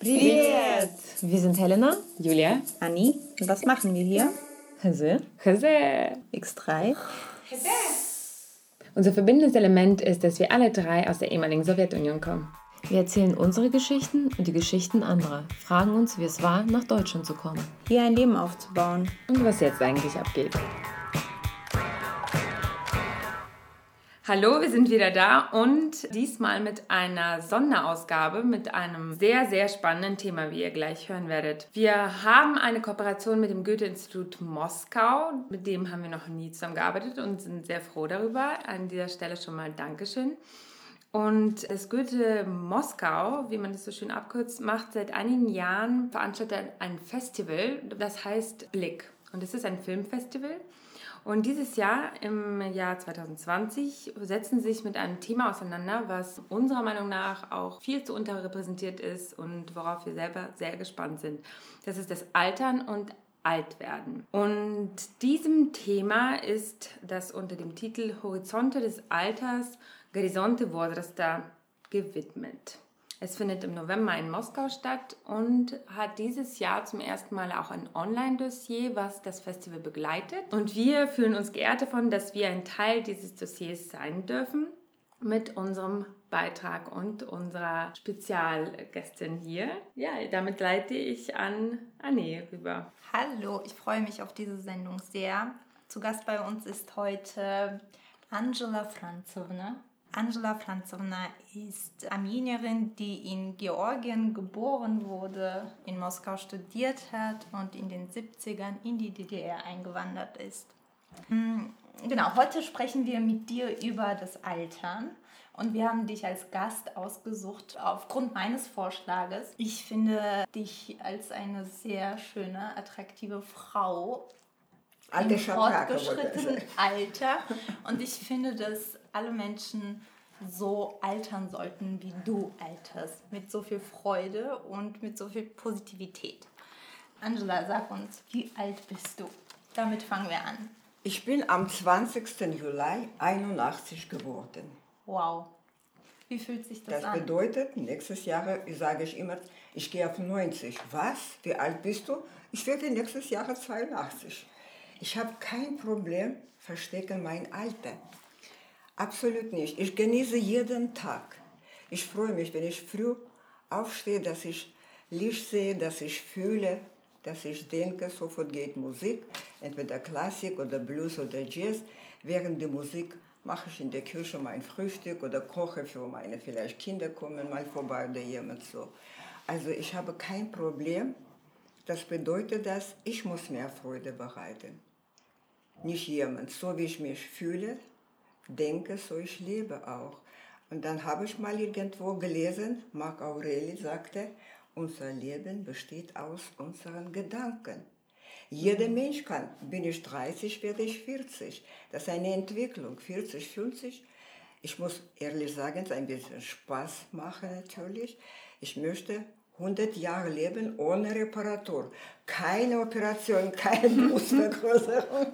Привет! Wir sind Helena, Julia, Anni. Und was machen wir hier? Hase, Hase. X3. Unser verbindendes Element ist, dass wir alle drei aus der ehemaligen Sowjetunion kommen. Wir erzählen unsere Geschichten und die Geschichten anderer, fragen uns, wie es war, nach Deutschland zu kommen. Hier ein Leben aufzubauen. Und was jetzt eigentlich abgeht. Hallo, wir sind wieder da und diesmal mit einer Sonderausgabe mit einem sehr, sehr spannenden Thema, wie ihr gleich hören werdet. Wir haben eine Kooperation mit dem Goethe-Institut Moskau, mit dem haben wir noch nie zusammengearbeitet und sind sehr froh darüber. An dieser Stelle schon mal Dankeschön. Und das Goethe Moskau, wie man das so schön abkürzt, macht seit einigen Jahren, veranstaltet ein Festival, das heißt Blick. Und es ist ein Filmfestival. Und dieses Jahr, im Jahr 2020, setzen sie sich mit einem Thema auseinander, was unserer Meinung nach auch viel zu unterrepräsentiert ist und worauf wir selber sehr gespannt sind. Das ist das Altern und Altwerden. Und diesem Thema ist das unter dem Titel Horizonte des Alters, Horizonte Возраста gewidmet. Es findet im November in Moskau statt und hat dieses Jahr zum ersten Mal auch ein Online-Dossier, was das Festival begleitet. Und wir fühlen uns geehrt davon, dass wir ein Teil dieses Dossiers sein dürfen mit unserem Beitrag und unserer Spezialgästin hier. Ja, damit leite ich an Anne rüber. Hallo, ich freue mich auf diese Sendung sehr. Zu Gast bei uns ist heute Angela Franzovna. Angela Franzovna ist Armenierin, die in Georgien geboren wurde, in Moskau studiert hat und in den 70ern in die DDR eingewandert ist. Hm, genau, heute sprechen wir mit dir über das Altern und wir haben dich als Gast ausgesucht aufgrund meines Vorschlages. Ich finde dich als eine sehr schöne, attraktive Frau Alte im fortgeschrittenen Alter. Und ich finde, dass alle Menschen so altern sollten, wie du alterst. Mit so viel Freude und mit so viel Positivität. Angela, sag uns, wie alt bist du? Damit fangen wir an. Ich bin am 20. Juli 81 geworden. Wow. Wie fühlt sich das, Das an? bedeutet, nächstes Jahr sage ich immer, ich gehe auf 90. Was? Wie alt bist du? Ich werde nächstes Jahr 82. Ich habe kein Problem, verstecken mein Alter. Absolut nicht. Ich genieße jeden Tag. Ich freue mich, wenn ich früh aufstehe, dass ich Licht sehe, dass ich fühle, dass ich denke, sofort geht Musik, entweder Klassik oder Blues oder Jazz. Während der Musik mache ich in der Küche mein Frühstück oder koche für meine vielleicht Kinder kommen mal vorbei oder jemand so. Also ich habe kein Problem. Das bedeutet, dass ich muss mehr Freude bereiten. Nicht jemand. So wie ich mich fühle, denke, so ich lebe auch. Und dann habe ich mal irgendwo gelesen, Marc Aureli sagte, unser Leben besteht aus unseren Gedanken. Jeder Mensch kann, bin ich 30, werde ich 40. Das ist eine Entwicklung, 40, 50. Ich muss ehrlich sagen, es ein bisschen Spaß machen natürlich. Ich möchte 100 Jahre leben ohne Reparatur. Keine Operation, keine Brustvergrößerung.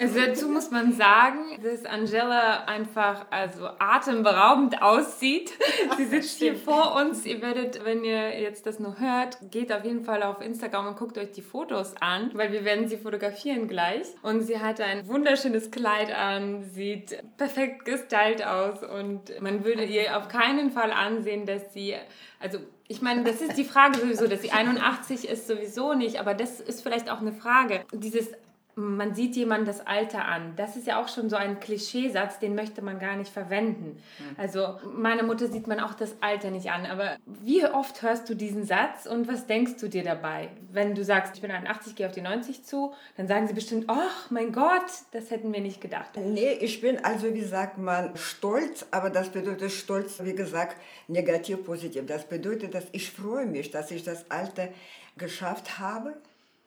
Also dazu muss man sagen, dass Angela einfach also atemberaubend aussieht. Sie sitzt hier vor uns. Ihr werdet, wenn ihr jetzt das nur hört, geht auf jeden Fall auf Instagram und guckt euch die Fotos an, weil wir werden sie fotografieren gleich. Und sie hat ein wunderschönes Kleid an, sieht perfekt gestylt aus und man würde ihr auf keinen Fall ansehen, dass sie, also ich meine, das ist die Frage sowieso, dass sie 81 ist sowieso nicht, aber das ist vielleicht auch eine Frage. Dieses man sieht jemand das Alter an. Das ist ja auch schon so ein Klischeesatz, den möchte man gar nicht verwenden. Also meiner Mutter sieht man auch das Alter nicht an. Aber wie oft hörst du diesen Satz und was denkst du dir dabei? Wenn du sagst, ich bin 81, gehe auf die 90 zu, dann sagen sie bestimmt, ach mein Gott, das hätten wir nicht gedacht. Nee, ich bin also, wie sagt man, stolz, aber das bedeutet stolz, wie gesagt, negativ, positiv. Das bedeutet, dass ich freue mich, dass ich das Alter geschafft habe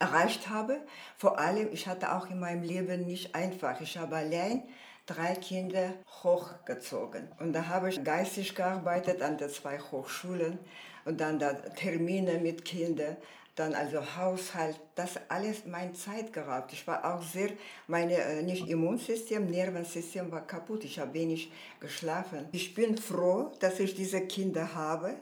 erreicht habe. Vor allem, ich hatte auch in meinem Leben nicht einfach. Ich habe allein drei Kinder hochgezogen. Und da habe ich geistig gearbeitet an den zwei Hochschulen und dann da Termine mit Kindern. dann also Haushalt, das alles meine Zeit geraubt. Ich war auch sehr, meine, äh, nicht Immunsystem, Nervensystem war kaputt. Ich habe wenig geschlafen. Ich bin froh, dass ich diese Kinder habe.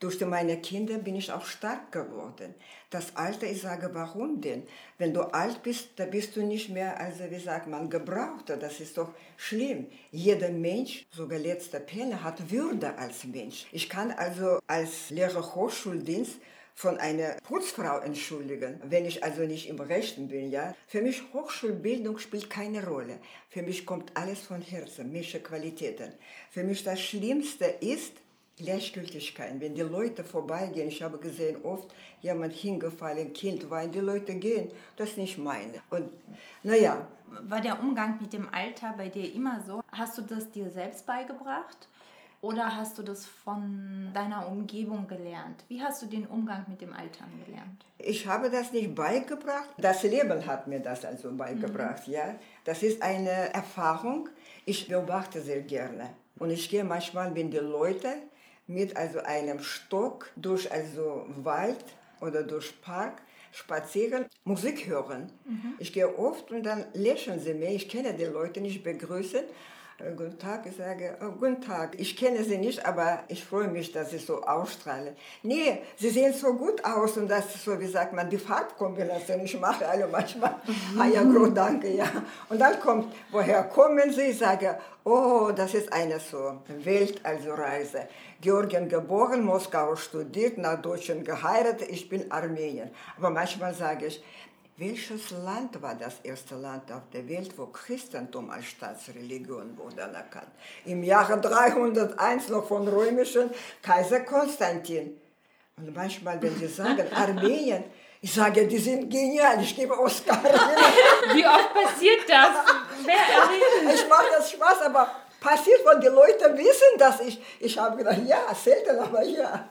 Durch meine Kinder bin ich auch stark geworden. Das Alter, ich sage, warum denn? Wenn du alt bist, da bist du nicht mehr, also wie sagt man, gebrauchter. Das ist doch schlimm. Jeder Mensch, sogar letzter Pelle, hat Würde als Mensch. Ich kann also als Lehrer Hochschuldienst von einer Putzfrau entschuldigen, wenn ich also nicht im Rechten bin. Ja? Für mich Hochschulbildung spielt keine Rolle. Für mich kommt alles von Herzen, mische Qualitäten. Für mich das Schlimmste ist Gleichgültigkeit. Wenn die Leute vorbeigehen, ich habe gesehen, oft jemand hingefallen, Kind weint, die Leute gehen, das ist nicht meine. Und naja. War der Umgang mit dem Alter bei dir immer so? Hast du das dir selbst beigebracht? Oder hast du das von deiner Umgebung gelernt? Wie hast du den Umgang mit dem Altern gelernt? Ich habe das nicht beigebracht. Das Leben hat mir das also beigebracht. Mhm. Ja, das ist eine Erfahrung. Ich beobachte sehr gerne und ich gehe manchmal, wenn die Leute mit also einem Stock durch also Wald oder durch Park spazieren, Musik hören. Mhm. Ich gehe oft und dann lächeln sie mir. Ich kenne die Leute nicht begrüßen äh, guten Tag, ich sage, oh, guten Tag, ich kenne Sie nicht, aber ich freue mich, dass Sie so ausstrahlen. Nee, Sie sehen so gut aus und das ist so, wie sagt man, die Farbkombination, ich mache alle manchmal, ah ja, gut, danke, ja. Und dann kommt, woher kommen Sie? Ich sage, oh, das ist eine so Welt, also Reise. Georgien geboren, Moskau studiert, nach Deutschland geheiratet, ich bin Armenien. Aber manchmal sage ich, welches Land war das erste Land auf der Welt, wo Christentum als Staatsreligion wurde anerkannt? Im Jahre 301 noch von römischen Kaiser Konstantin. Und manchmal, wenn sie sagen Armenien, ich sage, die sind genial, ich gebe Oscar. Wie oft passiert das? Ich mache das Spaß, aber passiert, wenn die Leute wissen, dass ich, ich habe gedacht, ja, selten, aber ja.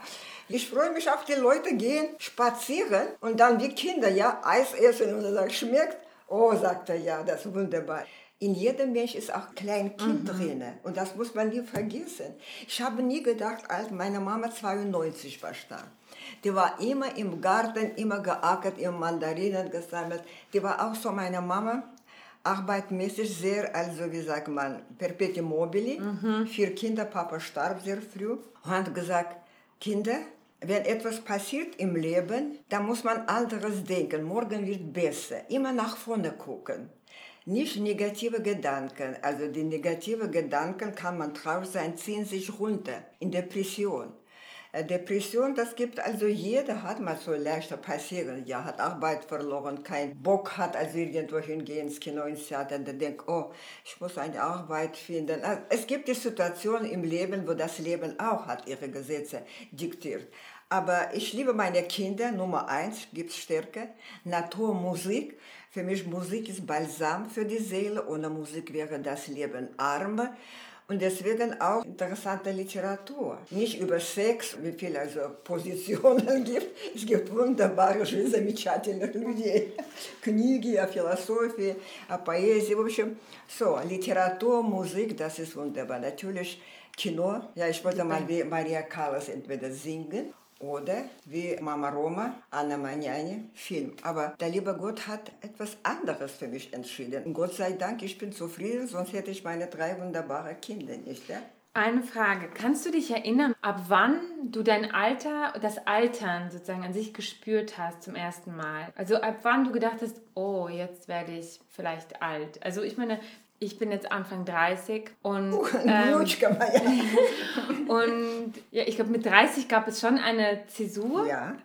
Ich freue mich auf die Leute gehen spazieren und dann wie Kinder, ja, Eis essen und dann schmeckt. Oh, sagt er, ja, das ist wunderbar. In jedem Mensch ist auch ein kleines Kind mhm. drin und das muss man nie vergessen. Ich habe nie gedacht, als meine Mama 92 war stark. Die war immer im Garten, immer geackert, immer Mandarinen gesammelt. Die war auch so meine Mama, arbeitmäßig sehr, also wie sagt man, perpetuum mobile. Mhm. Vier Kinder, Papa starb sehr früh und hat gesagt, Kinder, wenn etwas passiert im Leben, dann muss man anderes denken. Morgen wird besser. Immer nach vorne gucken. Nicht negative Gedanken. Also die negative Gedanken kann man traurig sein, ziehen sich runter in Depression. Äh, Depression, das gibt also jeder hat mal so leichter passieren. Ja, hat Arbeit verloren, kein Bock hat, also irgendwo hingehen ins Kino, ins Theater, und denkt, oh, ich muss eine Arbeit finden. Also es gibt die Situation im Leben, wo das Leben auch hat ihre Gesetze diktiert. Aber ich liebe meine Kinder, Nummer eins, gibt Stärke, Natur, Musik. Für mich Musik ist Balsam für die Seele, ohne Musik wäre das Leben arm. Und deswegen auch interessante Literatur. Nicht über Sex, wie viele also Positionen gibt. Es gibt wunderbare, замечательные людей. Книги о философии, о поэзии. В общем, so, Literatur, Musik, das ist wunderbar. Natürlich Kino. Ja, ich wollte mal wie Maria Callas entweder singen oder wie Mama Roma, Anna Magnani, Film. Aber der liebe Gott hat etwas anderes für mich entschieden. Und Gott sei Dank, ich bin zufrieden, sonst hätte ich meine drei wunderbaren Kinder nicht. Ja? Eine Frage. Kannst du dich erinnern, ab wann du dein Alter, das Altern sozusagen an sich gespürt hast zum ersten Mal? Also ab wann du gedacht hast, oh, jetzt werde ich vielleicht alt? Also ich meine, ich bin jetzt Anfang 30 und, uh, ähm, und ja, ich glaube, mit 30 gab es schon eine Zäsur. Ja.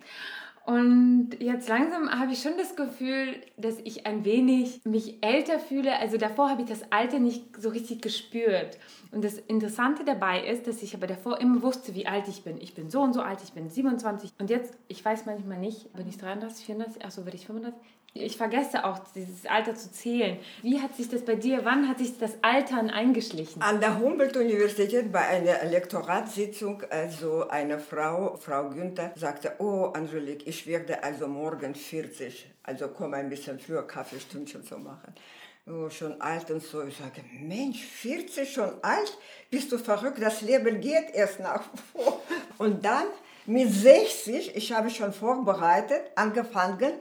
Und jetzt langsam habe ich schon das Gefühl, dass ich ein wenig mich älter fühle. Also davor habe ich das Alter nicht so richtig gespürt. Und das Interessante dabei ist, dass ich aber davor immer wusste, wie alt ich bin. Ich bin so und so alt, ich bin 27. Und jetzt, ich weiß manchmal nicht, bin ich 33, 34, achso, werde ich 35? Ich vergesse auch dieses Alter zu zählen. Wie hat sich das bei dir, wann hat sich das Altern eingeschlichen? An der Humboldt-Universität bei einer Lektoratssitzung, also eine Frau, Frau Günther, sagte, oh Angelique, ich werde also morgen 40, also komm ein bisschen früher Kaffeestündchen zu machen. Oh, schon alt und so. Ich sage, Mensch, 40 schon alt? Bist du verrückt? Das Leben geht erst nach vor. Und dann Mit 60, ich habe schon vorbereitet, angefangen,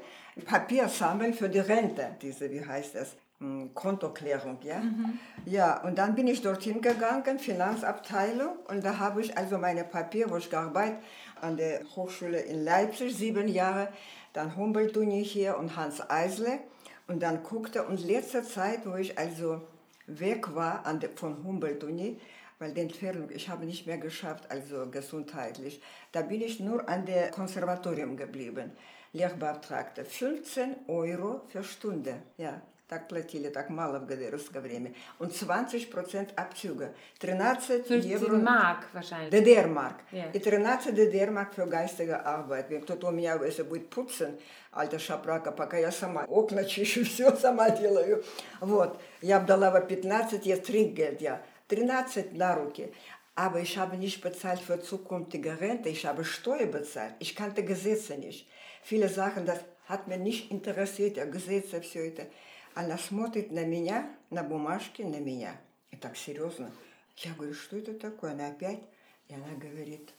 Papier sammeln für die Rente, diese, wie heißt das, hm, Kontoklärung, ja. Mhm. Ja, und dann bin ich dorthin gegangen, Finanzabteilung, und da habe ich also meine Papiere, wo ich gearbeitet an der Hochschule in Leipzig, sieben Jahre, dann Humboldt-Uni hier und Hans Eisle, und dann guckte, und letzte Zeit, wo ich also weg war an der, von Humboldt-Uni, weil die Entfernung, ich habe nicht mehr geschafft, also gesundheitlich, da bin ich nur an der Konservatorium geblieben. Lehrbeauftragte, 15 Euro für Stunde, ja. Так платили, так мало в ГДРовское время. Und 20% отсюда. 13 15 евро. Mark wahrscheinlich. DDR-Mark. Ja. И 13 DDR-Mark für geistige Arbeit. Wenn кто-то у меня, если будет putzen, alter шапрака, пока я сама окна чищу, все сама делаю. Вот. Я дала 15, jetzt Trinkgeld, ja. 13 на руки. Aber ich habe nicht bezahlt für zukünftige Rente, ich habe Steuer bezahlt. Ich kannte Gesetze nicht. Viele Sachen, das hat mich nicht interessiert, ja, Gesetze, все это. Она смотрит на меня, на бумажки, на меня. И так серьезно. Я говорю, что это такое? Она опять, и она говорит,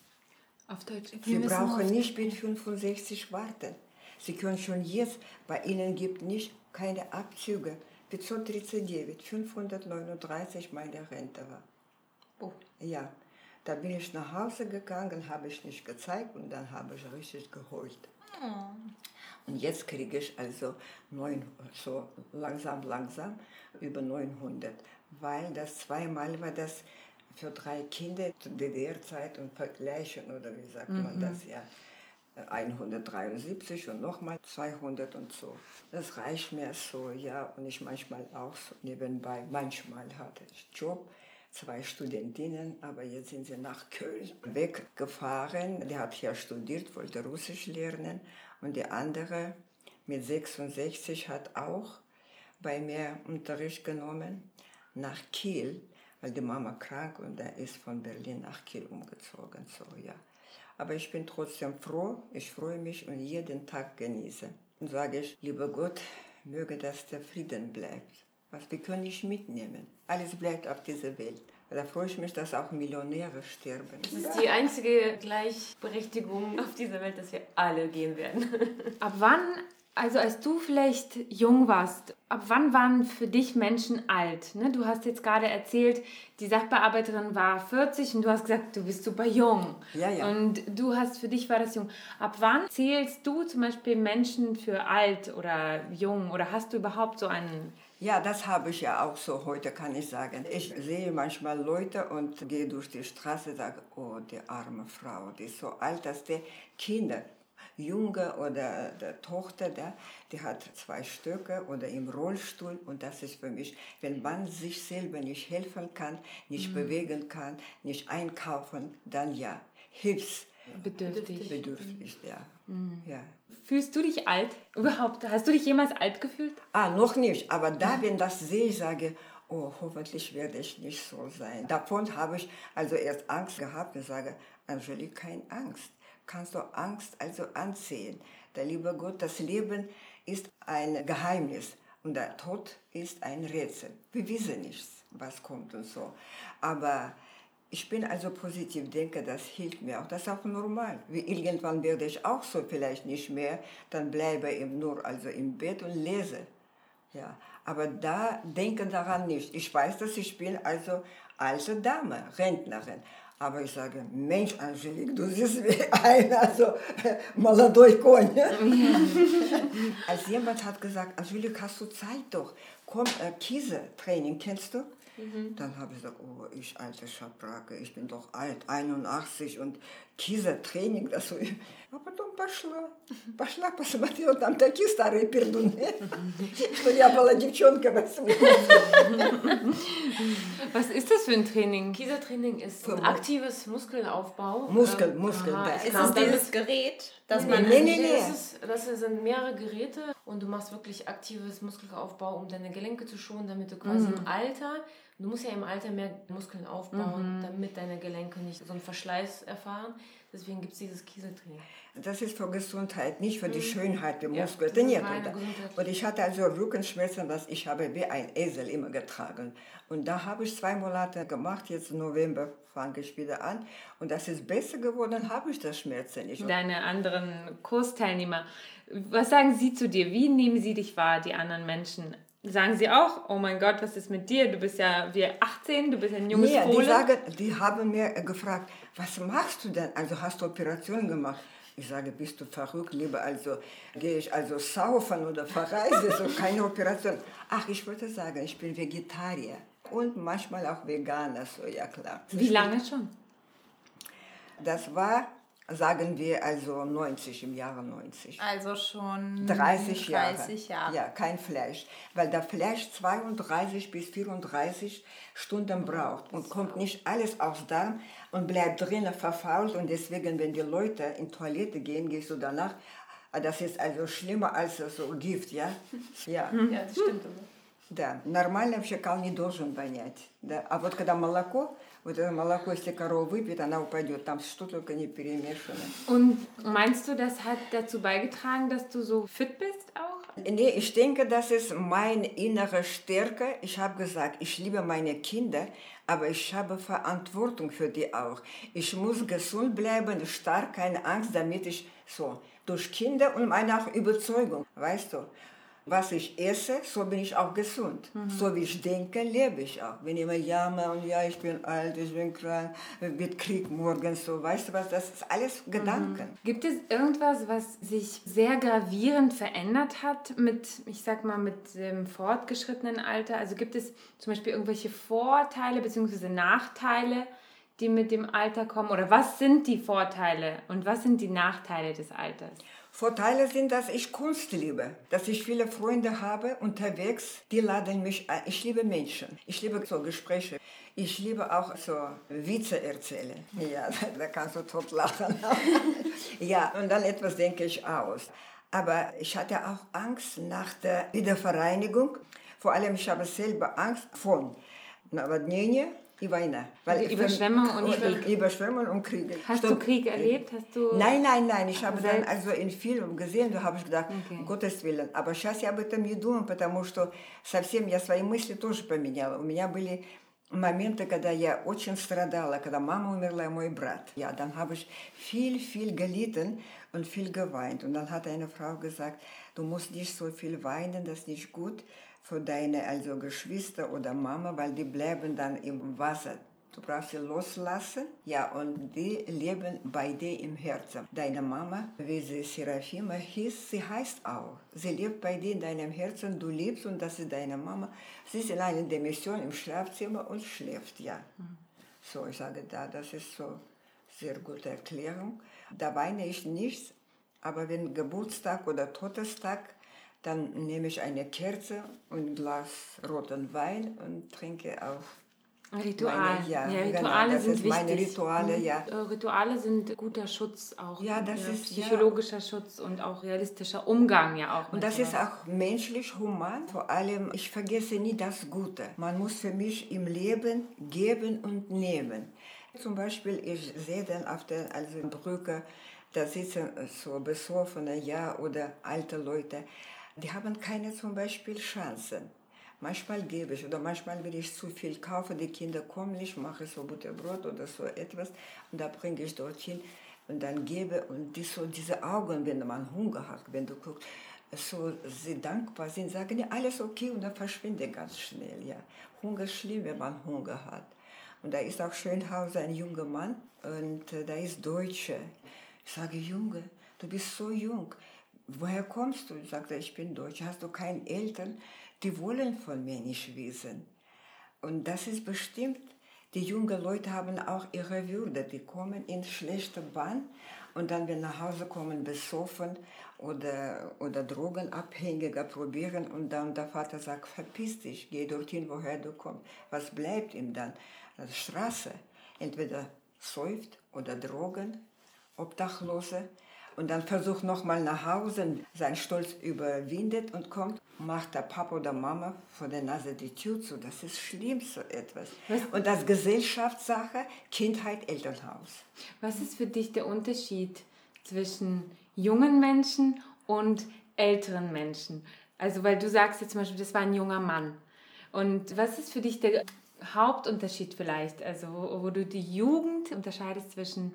Auf Deutsch. Sie brauchen nicht bis 65 warten. Sie können schon jetzt, bei Ihnen gibt nicht keine Abzüge. 539, 539 meine Rente war. Oh. Ja, da bin ich nach Hause gegangen, habe ich nicht gezeigt und dann habe ich richtig geheult. Und jetzt kriege ich also neun, so langsam, langsam über 900, weil das zweimal war das für drei Kinder zur DDR-Zeit und vergleichen, oder wie sagt man das ja. 173 und nochmal 200 und so. Das reicht mir so, ja. Und ich manchmal auch so nebenbei. Manchmal hatte ich Job, zwei Studentinnen, aber jetzt sind sie nach Köln weggefahren. Der hat hier studiert, wollte Russisch lernen. Und die andere mit 66 hat auch bei mir Unterricht genommen nach Kiel, weil die Mama krank und er ist von Berlin nach Kiel umgezogen. So, ja. Aber ich bin trotzdem froh, ich freue mich und jeden Tag genieße. Und sage ich, lieber Gott, möge das der Frieden bleibt. Was wir können nicht mitnehmen. Alles bleibt auf dieser Welt. Da freue ich mich, dass auch Millionäre sterben. Das ist die einzige Gleichberechtigung auf dieser Welt, dass wir alle gehen werden. Ab wann, also als du vielleicht jung warst, ab wann waren für dich Menschen alt? Ne? Du hast jetzt gerade erzählt, die Sachbearbeiterin war 40 und du hast gesagt, du bist super jung. Ja, ja. Und du hast, für dich war das jung. Ab wann zählst du zum Beispiel Menschen für alt oder jung oder hast du überhaupt so einen... Ja, das habe ich ja auch so heute, kann ich sagen. Ich sehe manchmal Leute und gehe durch die Straße und sage, oh, die arme Frau, die ist so alt, dass die Kinder, Junge oder der Tochter, da, die hat zwei Stöcke oder im Rollstuhl und das ist für mich, wenn man sich selber nicht helfen kann, nicht bewegen kann, nicht einkaufen, dann ja, Bedürftig. hilfsbedürftig, ja. ja. Fühlst du dich alt? Überhaupt? Hast du dich jemals alt gefühlt? Ah, noch nicht. Aber da, wenn das sehe, ich sage, oh, hoffentlich werde ich nicht so sein. Davon habe ich also erst Angst gehabt und sage, Angelique, keine Angst. Kannst du Angst also anziehen? Der liebe Gott, das Leben ist ein Geheimnis und der Tod ist ein Rätsel. Wir wissen nichts, was kommt und so. Aber ich bin also positiv, denke, das hilft mir auch. Das ist auch normal. Wie irgendwann werde ich auch so vielleicht nicht mehr, dann bleibe ich nur also im Bett und lese. Ja, aber da denken daran nicht. Ich weiß, dass ich bin also alte Dame, Rentnerin. Aber ich sage, Mensch, Angelique, du siehst wie ein, also молодой конь. Als jemand hat gesagt, Angelique, hast du Zeit doch? Komm, äh, Kiese-Training, kennst du? Dann habe ich gesagt, oh, ich alte Schabracke, ich bin doch alt, 81 und Kiesa-Training, das so. А потом пошла, пошла, посмотрела, там такие старые пердуны, что я была девчонка восьми. Was ist das für ein Training? Kiesertraining ist ein aktives Muskelaufbau. Muskel, Ähm, Muskel, aha, das es Ist kam es damit- dieses Gerät, das Nee, man nee, nee, nee. Das, ist, das sind mehrere Geräte und du machst wirklich aktives Muskelaufbau, um deine Gelenke zu schonen, damit du quasi Mhm. im Alter, du musst ja im Alter mehr Muskeln aufbauen, damit deine Gelenke nicht so einen Verschleiß erfahren, Deswegen gibt es dieses Kieseltraining. Das ist für Gesundheit, nicht für die Mhm. Schönheit der Ja, Muskeln. ist Trainiert. Gesundheit. Und ich hatte also Rückenschmerzen, was ich habe wie ein Esel immer getragen. Und da habe ich zwei Monate gemacht, jetzt im November fange ich wieder an. Und das ist besser geworden, habe ich das Schmerzen nicht. Deine anderen Kursteilnehmer, was sagen sie zu dir? Wie nehmen sie dich wahr, die anderen Menschen? Sagen sie auch, oh mein Gott, was ist mit dir? Du bist ja wie 18, du bist ein junges Nee, die, Fohlen. sagen, die haben mir gefragt, was machst du denn? Also hast du Operationen gemacht? Ich sage, bist du verrückt? Lieber also gehe ich also saufen oder verreise, so keine Operation. Ach, ich würde sagen, ich bin Vegetarier und manchmal auch Veganer, so ja klar. Wie lange schon? Das war, sagen wir, also 90, im Jahre 90. Also schon 30 Jahre. 30 Jahre. Ja, kein Fleisch. Weil der Fleisch 32 bis 34 Stunden braucht und kommt nicht alles aus Darm und bleibt drinnen verfault. Und deswegen, wenn die Leute in Toilette gehen, gehst du danach. ah, Das ist also schlimmer als so Gift, ja? Ja. Ja, das stimmt. Да, нормально вообще кал не должен вонять. Да. А вот когда молоко, вот это молоко, если корова выпьет, она упадет. Там что только не перемешано. Und meinst du, das hat dazu beigetragen, dass du so fit bist auch? Nee, ich denke, das ist meine innere Stärke. Ich habe gesagt, ich liebe meine Kinder, aber ich habe Verantwortung für die auch. Ich muss gesund bleiben, stark, keine Angst, damit ich so durch Kinder und meine auch Überzeugung, weißt du, was ich esse, so bin ich auch gesund. So wie ich denke, lebe ich auch. Wenn ich immer jammer und ja, ich bin alt, ich bin krank, wird Krieg morgen, so, weißt du was, das ist alles Gedanken. Gibt es irgendwas, was sich sehr gravierend verändert hat mit, ich sag mal, mit dem fortgeschrittenen Alter? Also gibt es zum Beispiel irgendwelche Vorteile bzw. Nachteile, die mit dem Alter kommen? Oder was sind die Vorteile und was sind die Nachteile des Alters? Vorteile sind, dass ich Kunst liebe, dass ich viele Freunde habe unterwegs, die laden mich ein. Ich liebe Menschen, ich liebe so Gespräche, ich liebe auch so Witze erzählen. Ja, da kannst du tot lachen. ja, und dann etwas denke ich aus. Aber ich hatte auch Angst nach der Wiedervereinigung. Vor allem, ich habe selber Angst von Nawodnenie и война. Weil Die Überschwemmung und Krieg. Überschwemmung und Krieg. Hast du Stimmt. Krieg erlebt? Hast du Nein, nein, nein, ich habe dann Selbst? also in Filmen gesehen, da habe ich gedacht, Okay. um Gottes Willen. Aber сейчас я об этом не думаю, потому что совсем я свои мысли тоже поменяла. У меня были моменты, когда я очень страдала, когда мама умерла и мой брат. Ja, dann habe ich viel, viel gelitten und viel geweint. Und dann hat eine Frau gesagt, du musst nicht so viel weinen, das ist nicht gut für deine also Geschwister oder Mama, weil die bleiben dann im Wasser. Du brauchst sie loslassen, ja, und die leben bei dir im Herzen. Deine Mama, wie sie Serafima hieß, sie heißt auch. Sie lebt bei dir in deinem Herzen, du liebst und das ist deine Mama. Sie ist in einer Demission im Schlafzimmer und schläft, ja. So, ich sage da, das ist so sehr gute Erklärung. Da weine ich nicht, aber wenn Geburtstag oder Todestag, dann nehme ich eine Kerze und ein Glas roten Wein und trinke auch Ritual. Meine- ja, ja, genau, Rituale das sind ist wichtig. meine Rituale, Mhm. ja. Äh, Rituale sind guter Schutz auch. Ja, das ist- ja. psychologischer Schutz und auch realistischer Umgang ja auch. Und das ist sowas. auch menschlich, human. Vor allem, ich vergesse nie das Gute. Man muss für mich im Leben geben und nehmen. Zum Beispiel, ich sehe dann auf der also Brücke, da sitzen so besoffene, ja, oder alte Leute. Die haben keine zum Beispiel Chancen. Manchmal gebe ich oder manchmal will ich zu viel kaufen, die Kinder kommen nicht, mache so Butterbrot oder so etwas und da bringe ich dorthin und dann gebe und die, so diese Augen, wenn man Hunger hat, wenn du guckst, so sie dankbar sind, sagen ja alles okay und dann verschwindet ganz schnell. Ja. Hunger ist schlimm, wenn man Hunger hat. Und da ist auch Schönhauser ein junger Mann und äh, da ist Deutsche. Ich sage, Junge, du bist so jung. Woher kommst du? Ich sagte, ich bin Deutsch. Hast du keine Eltern? Die wollen von mir nicht wissen. Und das ist bestimmt, die jungen Leute haben auch ihre Würde. Die kommen in schlechte Bahn und dann, wenn nach Hause kommen, besoffen oder, oder Drogenabhängiger probieren und dann der Vater sagt, verpiss dich, geh dorthin, woher du kommst. Was bleibt ihm dann? Also Straße. Entweder säuft oder Drogen, Obdachlose. Und dann versucht nochmal nach Hause, sein Stolz überwindet und kommt, macht der Papa oder Mama vor der Nase die Tür zu. Das ist schlimm so etwas. Was? Und das Gesellschaftssache, Kindheit, Elternhaus. Was ist für dich der Unterschied zwischen jungen Menschen und älteren Menschen? Also, weil du sagst jetzt zum Beispiel, das war ein junger Mann. Und was ist für dich der Hauptunterschied vielleicht? Also, wo, wo du die Jugend unterscheidest zwischen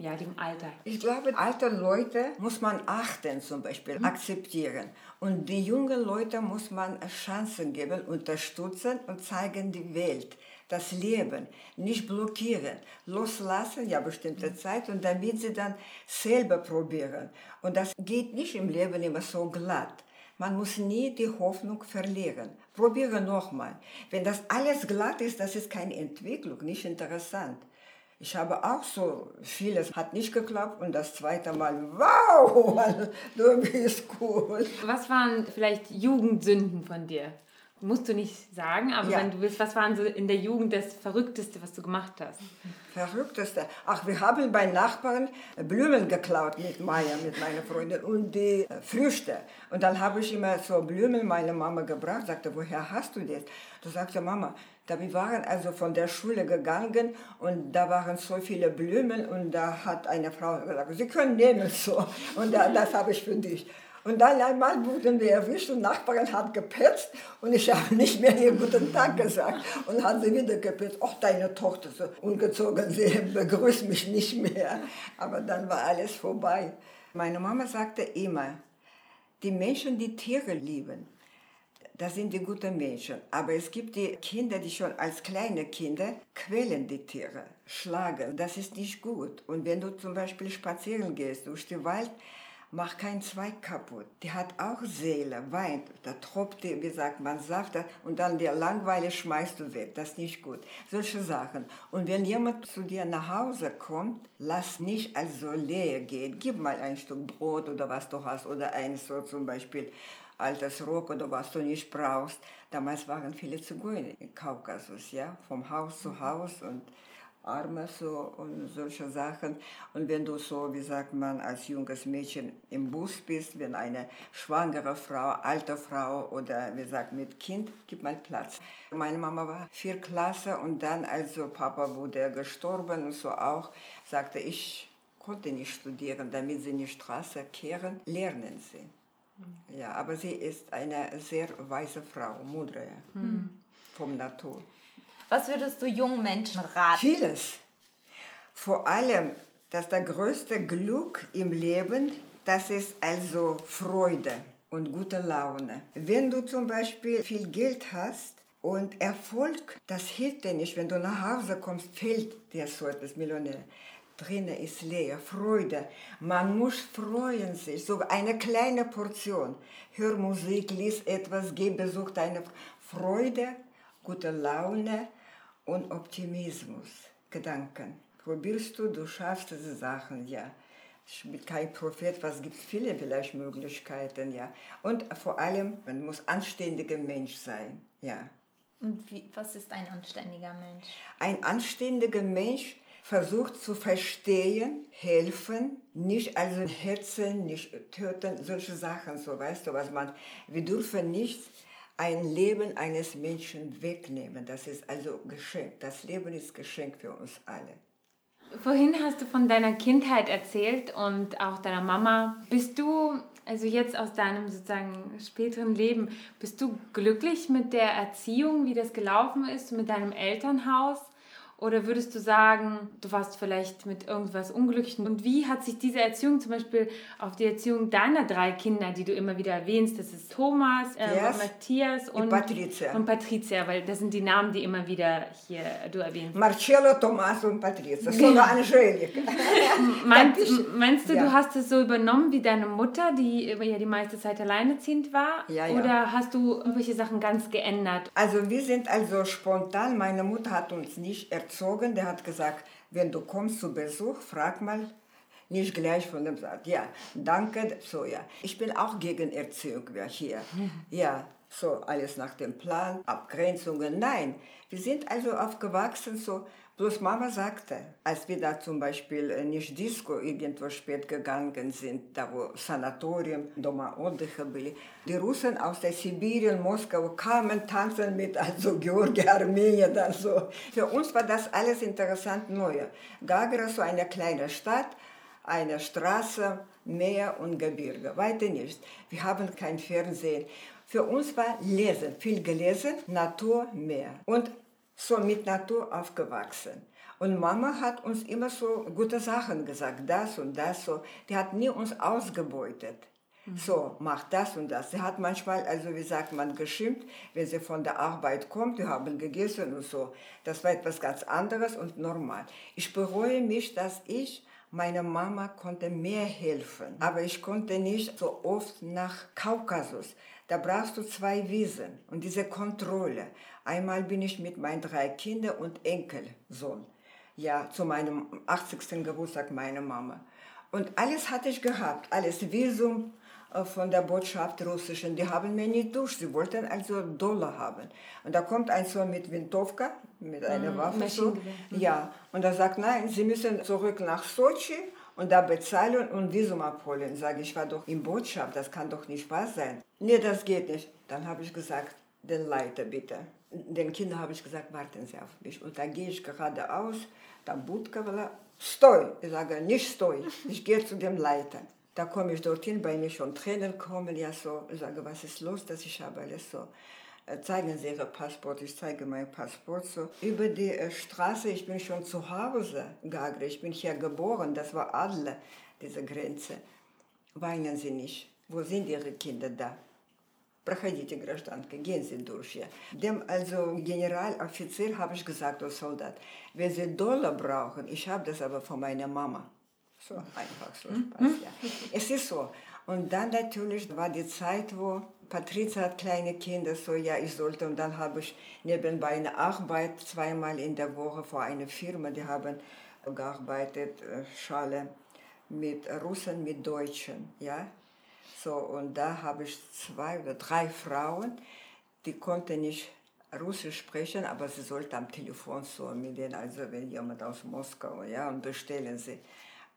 ja, dem Alter. Ich glaube, alte Leute muss man achten, zum Beispiel, akzeptieren. Und die jungen Leute muss man Chancen geben, unterstützen und zeigen die Welt, das Leben, nicht blockieren, loslassen, ja, bestimmte Zeit und damit sie dann selber probieren. Und das geht nicht im Leben immer so glatt. Man muss nie die Hoffnung verlieren. Probiere nochmal. Wenn das alles glatt ist, das ist keine Entwicklung, nicht interessant. Ich habe auch so vieles, hat nicht geklappt und das zweite Mal, wow, du bist cool. Was waren vielleicht Jugendsünden von dir? Musst du nicht sagen, aber Ja. wenn du willst, was waren so in der Jugend das Verrückteste, was du gemacht hast? Verrückteste. Ach, wir haben bei Nachbarn Blumen geklaut mit Maya, mit meiner Freundin und die äh, Früchte. Und dann habe ich immer so Blumen meiner Mama gebracht, sagte, woher hast du das? Da sagte Mama, da wir waren also von der Schule gegangen und da waren so viele Blumen und da hat eine Frau gesagt, Sie können nehmen so und da, das habe ich für dich. Und dann einmal wurden wir erwischt und Nachbarin hat gepetzt und ich habe nicht mehr ihr guten Tag gesagt. Und hat sie wieder gepetzt, ach deine Tochter so ungezogen, sie begrüßt mich nicht mehr. Aber dann war alles vorbei. Meine Mama sagte immer, die Menschen, die Tiere lieben, das sind die guten Menschen. Aber es gibt die Kinder, die schon als kleine Kinder quälen die Tiere, schlagen. Das ist nicht gut. Und wenn du zum Beispiel spazieren gehst durch den Wald, mach keinen Zweig kaputt. Die hat auch Seele, weint. Da tropft die, wie sagt man, Saft und dann der Langweile schmeißt du weg. Das ist nicht gut. Solche Sachen. Und wenn jemand zu dir nach Hause kommt, lass nicht als so leer gehen. Gib mal ein Stück Brot oder was du hast oder ein so zum Beispiel altes Rock oder was du nicht brauchst. Damals waren viele Zigeuner im Kaukasus, ja, vom Haus zu Haus und Arme so und solche Sachen. Und wenn du so, wie sagt man, als junges Mädchen im Bus bist, wenn eine schwangere Frau, alte Frau oder wie sagt mit Kind, gib mal Platz. Meine Mama war vier Klasse und dann, also Papa wurde gestorben und so auch, sagte ich, konnte nicht studieren, damit sie in die Straße kehren, lernen sie. Ja, aber sie ist eine sehr weise Frau, Mudre, vom Natur. Was würdest du jungen Menschen raten? Vieles. Vor allem, dass das größte Glück im Leben, das ist also Freude und gute Laune. Wenn du zum Beispiel viel Geld hast und Erfolg, das hilft dir nicht. Wenn du nach Hause kommst, fehlt dir so etwas Millionär. Drinnen ist leer, Freude. Man muss freuen sich, so eine kleine Portion. Hör Musik, lies etwas, geh Besuch deine Freude, gute Laune und Optimismus, Gedanken. Probierst du, du schaffst diese Sachen, ja. Ich bin kein Prophet, was gibt viele vielleicht Möglichkeiten, ja. Und vor allem, man muss anständiger Mensch sein, ja. Und wie, was ist ein anständiger Mensch? Ein anständiger Mensch versucht zu verstehen, helfen, nicht also hetzen, nicht töten, solche Sachen, so weißt du, was man, wir dürfen nicht ein Leben eines Menschen wegnehmen. Das ist also Geschenk. Das Leben ist Geschenk für uns alle. Vorhin hast du von deiner Kindheit erzählt und auch deiner Mama. Bist du, also jetzt aus deinem sozusagen späteren Leben, bist du glücklich mit der Erziehung, wie das gelaufen ist, mit deinem Elternhaus? Oder würdest du sagen, du warst vielleicht mit irgendwas unglücklich? Und wie hat sich diese Erziehung zum Beispiel auf die Erziehung deiner drei Kinder, die du immer wieder erwähnst, das ist Thomas, äh, Yes. Matthias und Patricia. und Patricia, weil das sind die Namen, die immer wieder hier du erwähnst. Marcello, Tommaso und Patrizia. Sogar Angelika. Meinst, meinst du, Ja. du hast es so übernommen wie deine Mutter, die ja die meiste Zeit alleinerziehend war? Ja, ja. Oder hast du irgendwelche Sachen ganz geändert? Also wir sind also spontan, meine Mutter hat uns nicht erzogen, der hat gesagt, wenn du kommst zu Besuch, frag mal, nicht gleich von dem sagt, ja, danke, so ja. Ich bin auch gegen Erziehung hier, ja. so alles nach dem Plan, Abgrenzungen. Nein, wir sind also aufgewachsen so. Bloß Mama sagte, als wir da zum Beispiel äh, nicht Disco irgendwo spät gegangen sind, da wo Sanatorium, Doma Отдыха были, die Russen aus der Sibirien, Moskau kamen tanzen mit also Georgi, Armenien, dann so. Für uns war das alles interessant neu. Gagra, so eine kleine Stadt, eine Straße, Meer und Gebirge, weiter nichts. Wir haben kein Fernsehen. Für uns war Lesen, viel gelesen, Natur, Meer. Und so mit Natur aufgewachsen. Und Mama hat uns immer so gute Sachen gesagt, das und das so. Die hat nie uns ausgebeutet. So, mach das und das. Sie hat manchmal, also wie sagt man, geschimpft, wenn sie von der Arbeit kommt, wir haben gegessen und so. Das war etwas ganz anderes und normal. Ich bereue mich, dass ich meiner Mama konnte mehr helfen, aber ich konnte nicht so oft nach Kaukasus. Da brauchst du zwei Wiesen und diese Kontrolle. Einmal bin ich mit meinen drei Kindern und Enkelsohn, ja, zu meinem 80. Geburtstag meiner Mama. Und alles hatte ich gehabt, alles Visum äh, von der Botschaft russischen, die haben mir nicht durch, sie wollten also Dollar haben. Und da kommt ein so mit Windowka, mit einer Mhm, Waffe so, Maschinengewehr. ja, und er sagt, nein, sie müssen zurück nach Sochi und da bezahlen und Visum abholen. Sage ich, war doch in Botschaft, das kann doch nicht wahr sein. Nee, das geht nicht. Dann habe ich gesagt, den Leiter bitte. Den Kindern habe ich gesagt, warten Sie auf mich. Und da gehe ich geradeaus, dann Budka, stoi. Ich sage, nicht stoi, ich gehe zu dem Leiter. Da komme ich dorthin, bei mir schon Tränen kommen, ja so. Ich sage, was ist los, dass ich habe alles so. Äh, Zeigen Sie Ihr Passport, ich zeige mein Passport so. Über die äh, Straße, ich bin schon zu Hause, Gagre, ich bin hier geboren, das war Adler, diese Grenze. Weinen Sie nicht, wo sind Ihre Kinder da? Проходите, гражданка, gehen Sie durch hier. Dem also Generaloffizier habe ich gesagt, oh Soldat, wenn Sie Dollar brauchen, ich habe das aber von meiner Mama. So einfach, so Spaß, ja. Es ist so. Und dann natürlich war die Zeit, wo Patrizia hat kleine Kinder, so ja, ich sollte, und dann habe ich nebenbei eine Arbeit zweimal in der Woche für eine Firma, die haben gearbeitet, äh, Schale mit Russen, mit Deutschen, ja. So, und da habe ich zwei oder drei Frauen, die konnten nicht Russisch sprechen, aber sie sollten am Telefon so mit denen, also wenn jemand aus Moskau, ja, und bestellen sie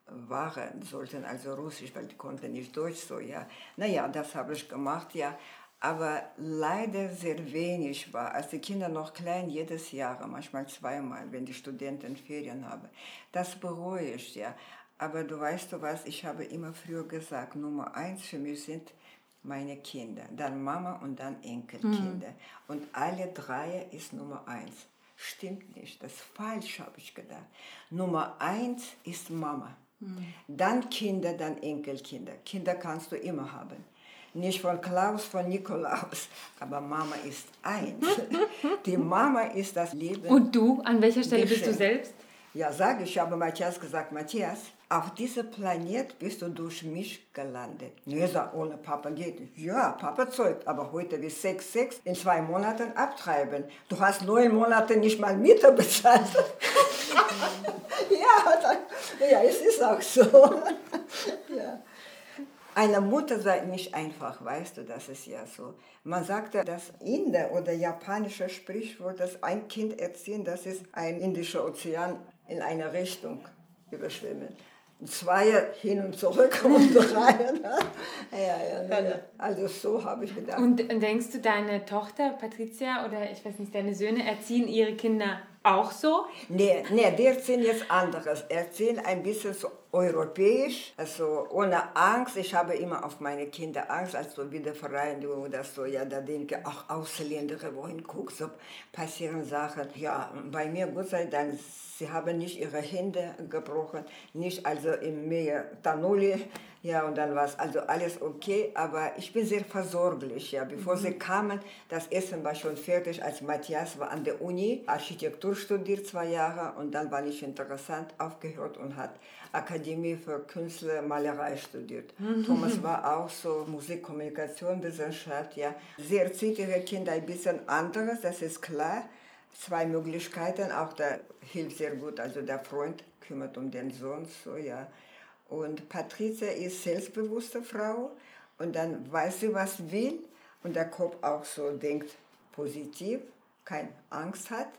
Waren, sollten also Russisch, weil die konnten nicht Deutsch so, ja. Naja, das habe ich gemacht, ja. Aber leider sehr wenig war, als die Kinder noch klein, jedes Jahr, manchmal zweimal, wenn die Studenten Ferien haben. Das bereue ich, ja. Aber du weißt du was, ich habe immer früher gesagt, Nummer eins für mich sind meine Kinder, dann Mama und dann Enkelkinder. Und alle drei ist Nummer eins. Stimmt nicht, das ist falsch, habe ich gedacht. Nummer eins ist Mama. Dann Kinder, dann Enkelkinder. Kinder kannst du immer haben. Nicht von Klaus, von Nikolaus, aber Mama ist eins. Die Mama ist das Leben. Und du, an welcher Stelle bist du selbst? Ja, sage ich, habe Matthias gesagt, Matthias, auf diesem Planet bist du durch mich gelandet. Nee, sag, ohne Papa geht nicht. Ja, Papa zeugt, aber heute wie 6, 6 in zwei Monaten abtreiben. Du hast neun Monate nicht mal Miete bezahlt. ja, ja, es ist auch so. ja. Eine Mutter sei nicht einfach, weißt du, das ist ja so. Man sagt ja, das Inder oder japanische Sprichwort, dass ein Kind erziehen, das ist ein indischer Ozean in eine Richtung überschwimmen. Zwei hin und zurück und drei. ne? ja, ja, ja. Also so habe ich gedacht. Und denkst du, deine Tochter Patricia oder ich weiß nicht, deine Söhne erziehen ihre Kinder auch so? Nee, nee, die erzählen jetzt anderes. Erzählen ein bisschen so europäisch, also ohne Angst. Ich habe immer auf meine Kinder Angst, also Wiedervereinigung oder so. Ja, da denke ich, ach, Ausländer, wohin guckst du, passieren Sachen. Ja, bei mir, Gott sei Dank, sie haben nicht ihre Hände gebrochen, nicht also im Meer Tanuli. Ja, und dann war es also alles okay, aber ich bin sehr versorglich. Ja. Bevor sie kamen, das Essen war schon fertig, als Matthias war an der Uni, Architektur studiert zwei Jahre und dann war nicht interessant, aufgehört und hat Akademie für Künstler, Malerei studiert. Thomas war auch so Musik, Kommunikation, Wissenschaft, ja. Sie erzieht ihre Kinder ein bisschen anderes, das ist klar. Zwei Möglichkeiten, auch da hilft sehr gut, also der Freund kümmert um den Sohn, so ja. Und Patricia ist selbstbewusste Frau und dann weiß sie, was will, und der Kopf auch so denkt positiv, keine Angst hat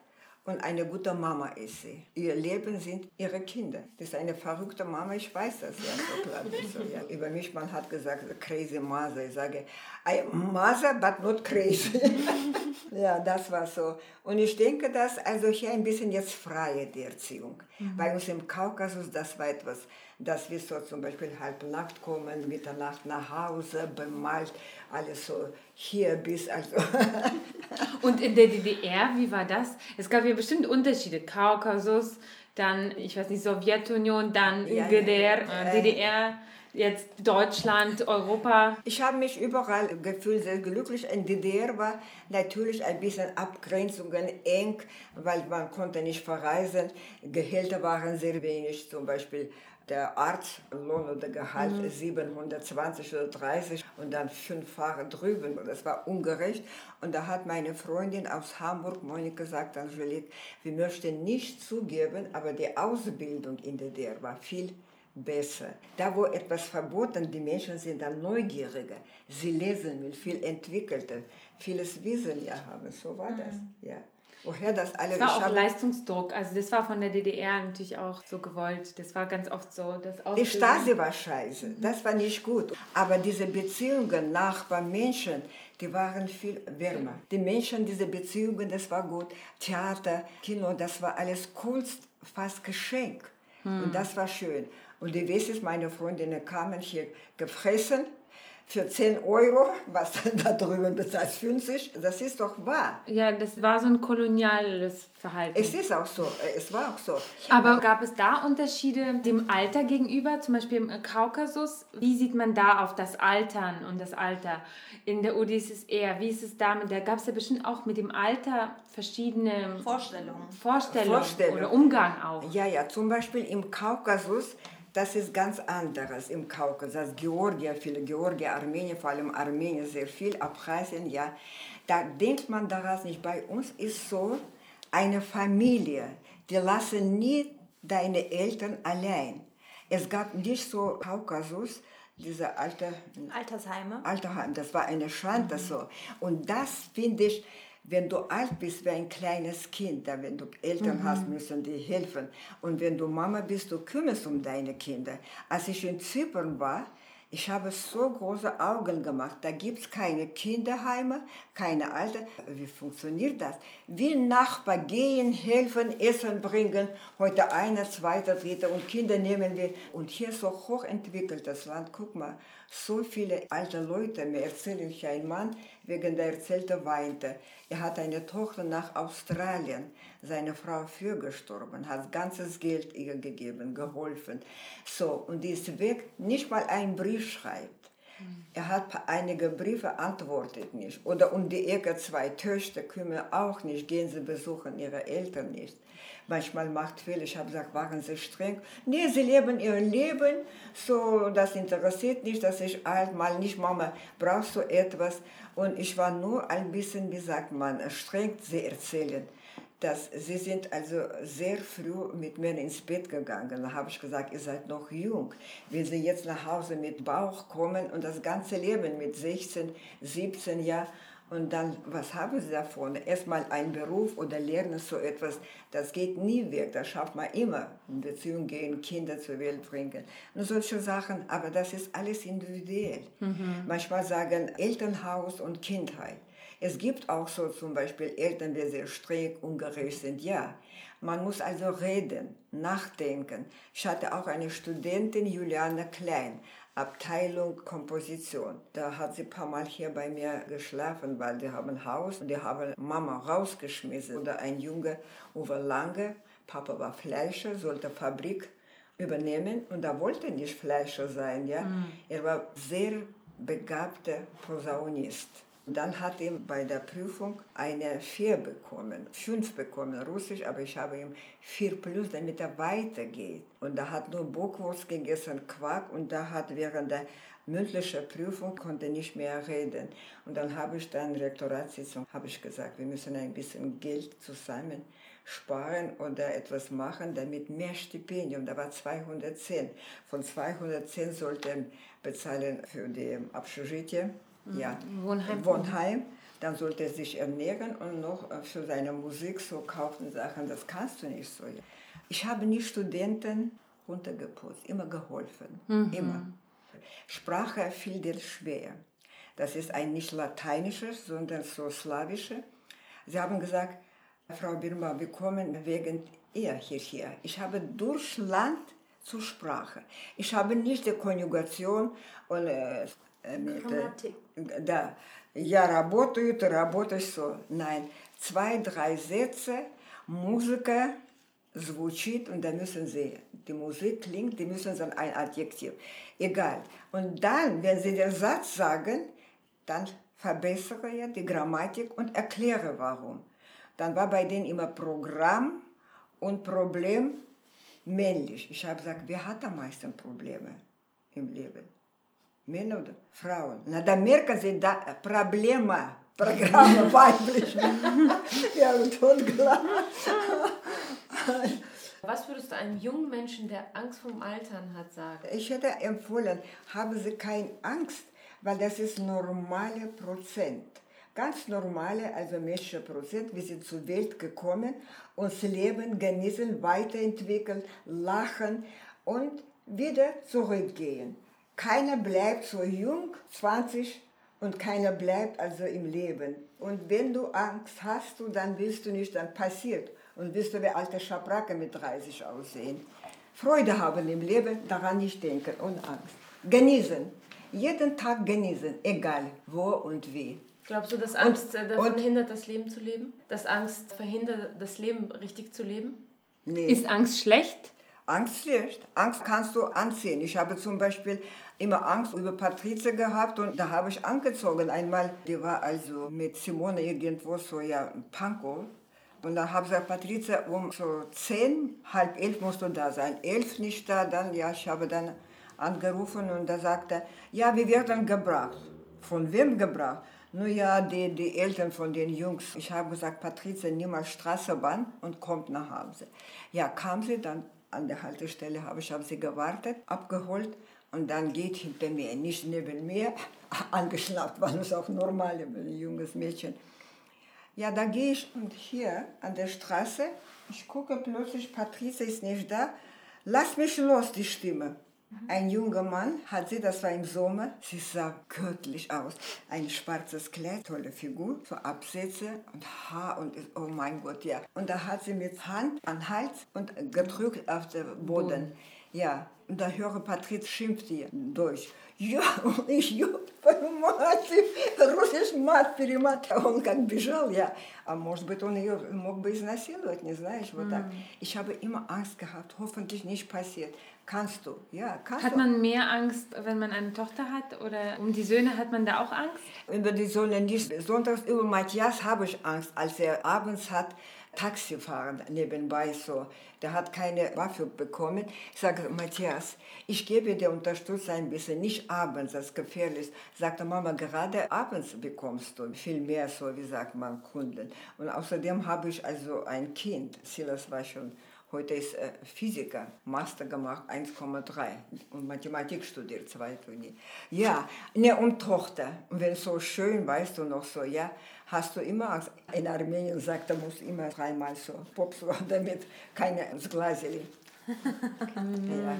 und eine gute Mama ist sie. Ihr Leben sind ihre Kinder. Das ist eine verrückte Mama, ich weiß das ja so. So, ja. Über mich, man hat gesagt, crazy mother. Ich sage, I mother, but not crazy. ja, das war so. Und ich denke, dass also hier ein bisschen jetzt freie die Erziehung. Mhm. Bei uns im Kaukasus, das war etwas, dass wir so zum Beispiel halb Nacht kommen, Mitternacht nach Hause, bemalt, alles so hier bis also. Und in der DDR, wie war das? Es gab ja bestimmt Unterschiede. Kaukasus, dann, ich weiß nicht, Sowjetunion, dann ja, GDR, ja, ja. DDR jetzt Deutschland, Europa? Ich habe mich überall gefühlt sehr glücklich. In DDR war natürlich ein bisschen Abgrenzungen eng, weil man konnte nicht verreisen. Gehälter waren sehr wenig, zum Beispiel der Arztlohn oder Gehalt mhm. 720 oder 30 und dann fünffache drüben. Das war ungerecht. Und da hat meine Freundin aus Hamburg, Monika, gesagt, Angelique, wir möchten nicht zugeben, aber die Ausbildung in der DDR war viel besser. Da, wo etwas verboten, die Menschen sind dann neugieriger. Sie lesen will, viel entwickelter, vieles Wissen ja haben. So war das. Mhm. Ja. Woher das alle Das war auch Leistungsdruck. Also das war von der DDR natürlich auch so gewollt. Das war ganz oft so. Das die Stasi war scheiße. Das war nicht gut. Aber diese Beziehungen Nachbarn, Menschen, die waren viel wärmer. Die Menschen, diese Beziehungen, das war gut. Theater, Kino, das war alles Kunst, fast Geschenk. Hm. Und das war schön. Und die Wessis, meine Freundinnen kamen hier gefressen für 10 Euro, was da drüben bezahlt 50, das ist doch wahr. Ja, das war so ein koloniales Verhalten. Es ist auch so, es war auch so. Aber gab es da Unterschiede dem Alter gegenüber, zum Beispiel im Kaukasus? Wie sieht man da auf das Altern und das Alter? In der UdSSR, wie ist es damit? Da gab es ja bestimmt auch mit dem Alter verschiedene Vorstellungen. Vorstellungen, Vorstellungen. oder Umgang auch. Ja, ja, zum Beispiel im Kaukasus das ist ganz anderes im Kaukasus. Georgien, viele Georgien, Armenien, vor allem Armenien sehr viel, Abkhazien, ja. Da denkt man daran nicht. Bei uns ist so eine Familie, die lassen nie deine Eltern allein. Es gab nicht so Kaukasus, diese alte Altersheime. Altersheim, das war eine Schande mhm. so. Und das finde ich, wenn du alt bist wie ein kleines Kind, wenn du Eltern mhm. hast, müssen die helfen. Und wenn du Mama bist, du kümmerst um deine Kinder. Als ich in Zypern war, ich habe so große Augen gemacht. Da gibt es keine Kinderheime, keine Alte. Wie funktioniert das? Wir Nachbar gehen, helfen, Essen bringen. Heute einer, zweiter, dritter und Kinder nehmen wir. Und hier so hochentwickeltes Land. Guck mal, so viele alte Leute. Mir erzählt ich ein Mann, wegen der erzählte weinte. Er hat eine Tochter nach Australien. Seine Frau für gestorben, hat ganzes Geld ihr gegeben, geholfen. So, und die ist weg, nicht mal einen Brief schreibt. Er hat einige Briefe antwortet nicht. Oder um die Ecke zwei Töchter kümmern auch nicht, gehen sie besuchen ihre Eltern nicht. Manchmal macht Fehler, ich habe gesagt, waren sie streng. Nee, sie leben ihr Leben, so, das interessiert nicht, dass ich alt mal nicht, Mama, brauchst du etwas? Und ich war nur ein bisschen, wie sagt man, streng, sie erzählen dass sie sind also sehr früh mit mir ins Bett gegangen. Da habe ich gesagt, ihr seid noch jung. Wenn sie jetzt nach Hause mit Bauch kommen und das ganze Leben mit 16, 17 Jahren und dann, was haben sie davon? Erstmal einen Beruf oder lernen so etwas, das geht nie weg, das schafft man immer. In Beziehung gehen, Kinder zur Welt bringen. Und solche Sachen, aber das ist alles individuell. Mhm. Manchmal sagen Elternhaus und Kindheit. Es gibt auch so zum Beispiel Eltern, die sehr streng, ungerecht sind, ja. Man muss also reden, nachdenken. Ich hatte auch eine Studentin, Juliane Klein, Abteilung Komposition. Da hat sie ein paar Mal hier bei mir geschlafen, weil die haben ein Haus und die haben Mama rausgeschmissen. Oder ein Junge, Uwe Lange, Papa war Fleischer, sollte Fabrik übernehmen und er wollte nicht Fleischer sein. Ja? Mhm. Er war sehr begabter Posaunist. Dann hat er bei der Prüfung eine 4 bekommen, 5 bekommen, Russisch, aber ich habe ihm 4 plus, damit er weitergeht. Und er hat nur Bockwurst gegessen, Quark, und da hat während der mündlichen Prüfung konnte nicht mehr reden. Und dann habe ich dann Rektoratssitzung, habe ich gesagt, wir müssen ein bisschen Geld zusammen sparen oder etwas machen, damit mehr Stipendium, da war 210. Von 210 sollten bezahlen für die Abschusstitel Ja. Wohnheim. Wohnheim. Dann sollte er sich ernähren und noch äh, für seine Musik so kaufen Sachen. Das kannst du nicht so. Ich habe nie Studenten runtergeputzt, immer geholfen. Immer. Sprache fiel dir schwer. Das ist ein nicht lateinisches, sondern so slawische. Sie haben gesagt, Frau Birma, wir kommen wegen ihr hierher. Ich habe durch Land zur Sprache. Ich habe nicht die Konjugation und äh, mit, Grammatik. äh, да, я работаю, ты работаешь so. Nein, zwei, drei Sätze, Musiker звучит und dann müssen sie, die Musik klingt, die müssen dann ein Adjektiv. Egal. Und dann, wenn sie den Satz sagen, dann verbessere ich die Grammatik und erkläre warum. Dann war bei denen immer Programm und Problem männlich. Ich habe gesagt, wer hat am meisten Probleme im Leben? Männer oder Frauen? Na, da merken sie da Probleme. Programme weiblich. ja, und klar. Was würdest du einem jungen Menschen, der Angst vorm Altern hat, sagen? Ich hätte empfohlen, haben Sie keine Angst, weil das ist normale Prozent. Ganz normale, also menschliche Prozent. Wir sind zur Welt gekommen, uns Leben genießen, weiterentwickeln, lachen und wieder zurückgehen. Keiner bleibt so jung, 20, und keiner bleibt also im Leben. Und wenn du Angst hast, du, dann willst du nicht, dann passiert. Und wirst du wie alte Schabracke mit 30 aussehen. Freude haben im Leben, daran nicht denken und Angst. Genießen. Jeden Tag genießen, egal wo und wie. Glaubst du, dass Angst äh, davon und- hindert, das Leben zu leben? Dass Angst verhindert, das Leben richtig zu leben? Nee. Ist Angst schlecht? Angst schlecht. Angst kannst du anziehen. Ich habe zum Beispiel immer Angst über Patrizia gehabt und da habe ich angezogen. Einmal, die war also mit Simone irgendwo so, ja, Pankow. Und dann habe ich gesagt, Patrizia, um so zehn, halb elf musst du da sein. Elf nicht da, dann, ja, ich habe dann angerufen und da sagte er, ja, wir werden gebracht. Von wem gebracht? Nur ja, die, die Eltern von den Jungs. Ich habe gesagt, Patrizia, nimm mal Straßenbahn und kommt nach Hause. Ja, kam sie dann an der Haltestelle, habe ich auf sie gewartet, abgeholt und dann geht hinter mir, nicht neben mir, angeschnappt, war das auch normal, ein junges Mädchen. Ja, da gehe ich und hier an der Straße, ich gucke plötzlich, Patrizia ist nicht da. Lass mich los, die Stimme. Ein junger Mann hat sie, das war im Sommer, sie sah göttlich aus. Ein schwarzes Kleid, tolle Figur, so Absätze und Haar und oh mein Gott, ja. Und da hat sie mit Hand an Hals und gedrückt auf den Boden. Ja, und da höre Patrizia schimpft ihr durch. Я, он еще, понимаете, русский мат, перемат. А он как бежал, я, а может быть, он ее мог бы изнасиловать, не знаешь, вот так. Ich habe immer Angst gehabt, hoffentlich nicht passiert. Kannst du, ja, kannst Hat du. man mehr Angst, wenn man eine Tochter hat? Oder um die Söhne hat man da auch Angst? Über die Sonne nicht. Sonntags über Matthias habe ich Angst, als er abends hat Taxi fahren nebenbei so. Der hat keine Waffe bekommen. Ich sage, Matthias, ich gebe dir Unterstützung ein bisschen, nicht abends, das ist gefährlich. Sagte Mama, gerade abends bekommst du viel mehr, so wie sagt man, Kunden. Und außerdem habe ich also ein Kind. Silas war schon Heute ist äh, Physiker, Master gemacht, 1,3 und Mathematik studiert, zweite Uni. Ja, ne, und Tochter. Und wenn so schön, weißt du noch so, ja, hast du immer. In Armenien sagt er, muss immer dreimal so Pops, damit keine Glaseli. ja.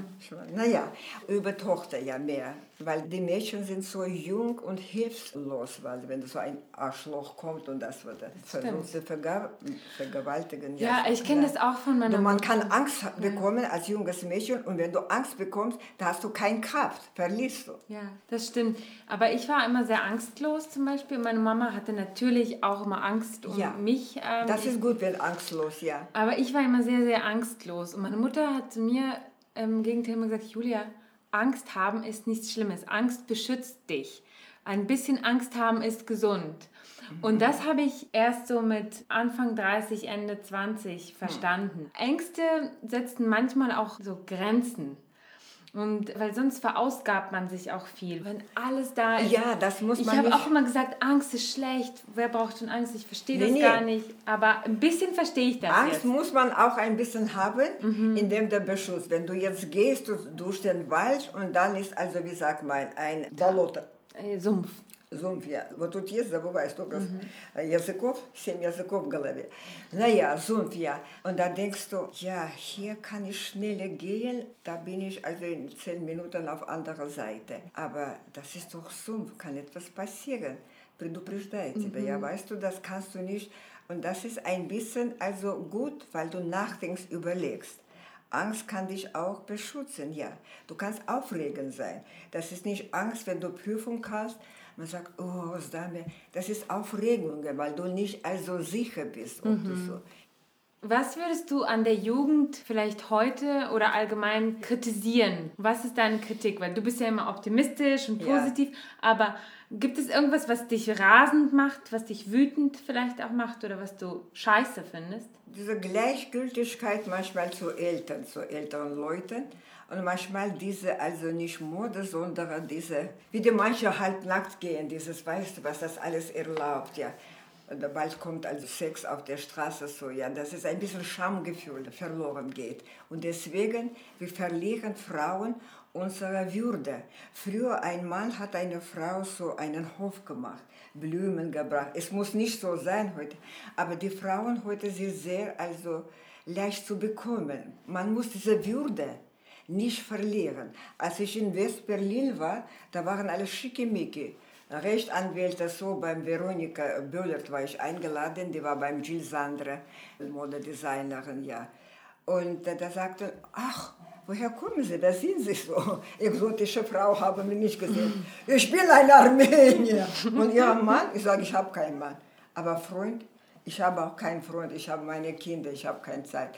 Naja, über Tochter ja mehr, weil die Mädchen sind so jung und hilflos, weil wenn so ein Arschloch kommt und das wird versucht zu verga- vergewaltigen. Ja, ich kenne das auch von meiner Und man Mutter. kann Angst bekommen als junges Mädchen und wenn du Angst bekommst, da hast du keine Kraft, verlierst du. Ja, das stimmt. Aber ich war immer sehr angstlos zum Beispiel. Meine Mama hatte natürlich auch immer Angst um Ja. mich. Ähm, Das ist gut, wenn angstlos, ja. aber ich war immer sehr, sehr angstlos. Und meine Mutter hat zu mir im Gegenteil immer gesagt, Julia, Angst haben ist nichts Schlimmes. Angst beschützt dich. Ein bisschen Angst haben ist gesund. Und das habe ich erst so mit Anfang 30, Ende 20 verstanden. Ängste setzen manchmal auch so Grenzen. Und weil sonst verausgabt man sich auch viel. Wenn alles da ist. Ja, das muss ich man habe nicht- auch immer gesagt, Angst ist schlecht. Wer braucht schon Angst? Ich verstehe Nee, das nee. gar nicht. Aber ein bisschen verstehe ich das Angst jetzt. muss man auch ein bisschen haben, indem der Beschutz. Wenn du jetzt gehst du- durch den Wald und dann ist also, wie sagt man, ein Bolot, Äh, Sumpf Зумфия. Вот тут есть, забываешь только mm языков, семь языков в голове. Naja, Зумфия. Und da denkst du, ja, hier kann ich schneller gehen, da bin ich also in zehn Minuten auf anderer Seite. Aber das ist doch Sumpf, kann etwas passieren. Предупреждает тебя, ja, weißt du, das kannst du nicht. Und das ist ein bisschen also gut, weil du nachdenkst, überlegst. Angst kann dich auch beschützen, ja. Du kannst aufregend sein. Das ist nicht Angst, wenn du Prüfung hast. man sagt, oh, das ist Aufregung, weil du nicht also sicher bist. Mhm. so. Was würdest du an der Jugend vielleicht heute oder allgemein kritisieren? Was ist deine Kritik? Weil du bist ja immer optimistisch und positiv, ja. aber gibt es irgendwas, was dich rasend macht, was dich wütend vielleicht auch macht oder was du scheiße findest? Diese Gleichgültigkeit manchmal zu Eltern, zu älteren Leuten und manchmal diese, also nicht Mode, sondern diese, wie die manche halt nackt gehen, dieses, weißt du, was das alles erlaubt, ja bald kommt also Sex auf der Straße so, ja, dass es ein bisschen Schamgefühl verloren geht. Und deswegen, wir verlieren Frauen unsere Würde. Früher ein Mann hat eine Frau so einen Hof gemacht, Blumen gebracht. Es muss nicht so sein heute, aber die Frauen heute sind sehr also leicht zu bekommen. Man muss diese Würde nicht verlieren. Als ich in West-Berlin war, da waren alle schickimicki. Rechtsanwälte, so beim Veronika Böllert war ich eingeladen, die war beim Jill Sandra, Modedesignerin, ja. Und da sagte, ach, woher kommen Sie, da sind Sie so. Exotische Frau haben wir nicht gesehen. Ich bin ein Armenier. Und Ihr Mann? Ich sage, ich habe keinen Mann. Aber Freund? Ich habe auch keinen Freund, ich habe meine Kinder, ich habe keine Zeit.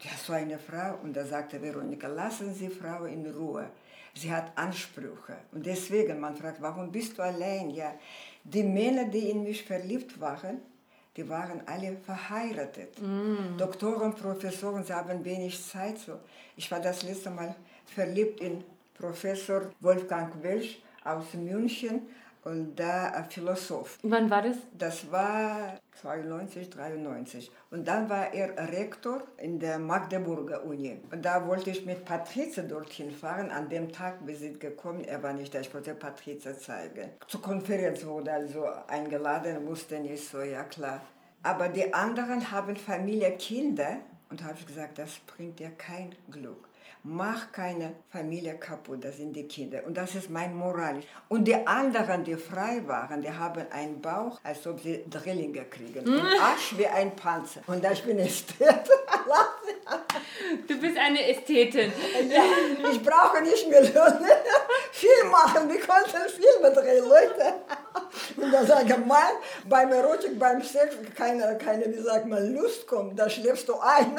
Ja, so eine Frau. Und da sagte Veronika, lassen Sie Frau in Ruhe sie hat Ansprüche. Und deswegen, man fragt, warum bist du allein? Ja, die Männer, die in mich verliebt waren, die waren alle verheiratet. Mm. Doktoren, Professoren, sie haben wenig Zeit. So. Ich war das letzte Mal verliebt in Professor Wolfgang Welsch aus München und da ein Philosoph. Wann war das? Das war 92, 93. Und dann war er Rektor in der Magdeburger Uni. Und da wollte ich mit Patrizia dorthin fahren. An dem Tag, wir sind gekommen, er war nicht da, ich wollte Patrizia zeigen. Zur Konferenz wurde also eingeladen, wusste nicht so, ja klar. Aber die anderen haben Familie, Kinder. Und da habe ich gesagt, das bringt dir kein Glück mach keine Familie kaputt, das sind die Kinder. Und das ist mein Moral. Und die anderen, die frei waren, die haben einen Bauch, als ob sie Drillinge kriegen. Und hm. Arsch wie ein Panzer. Und da ich bin Ästhetin. du bist eine Ästhetin. Ja, ich brauche nicht mehr Löhne. Viel machen, wir konnten Filme drehen, Leute. Und da sage ich mal, beim Erotik, beim Sex, keine, keine, wie sagt man, Lust kommt, da schläfst du ein.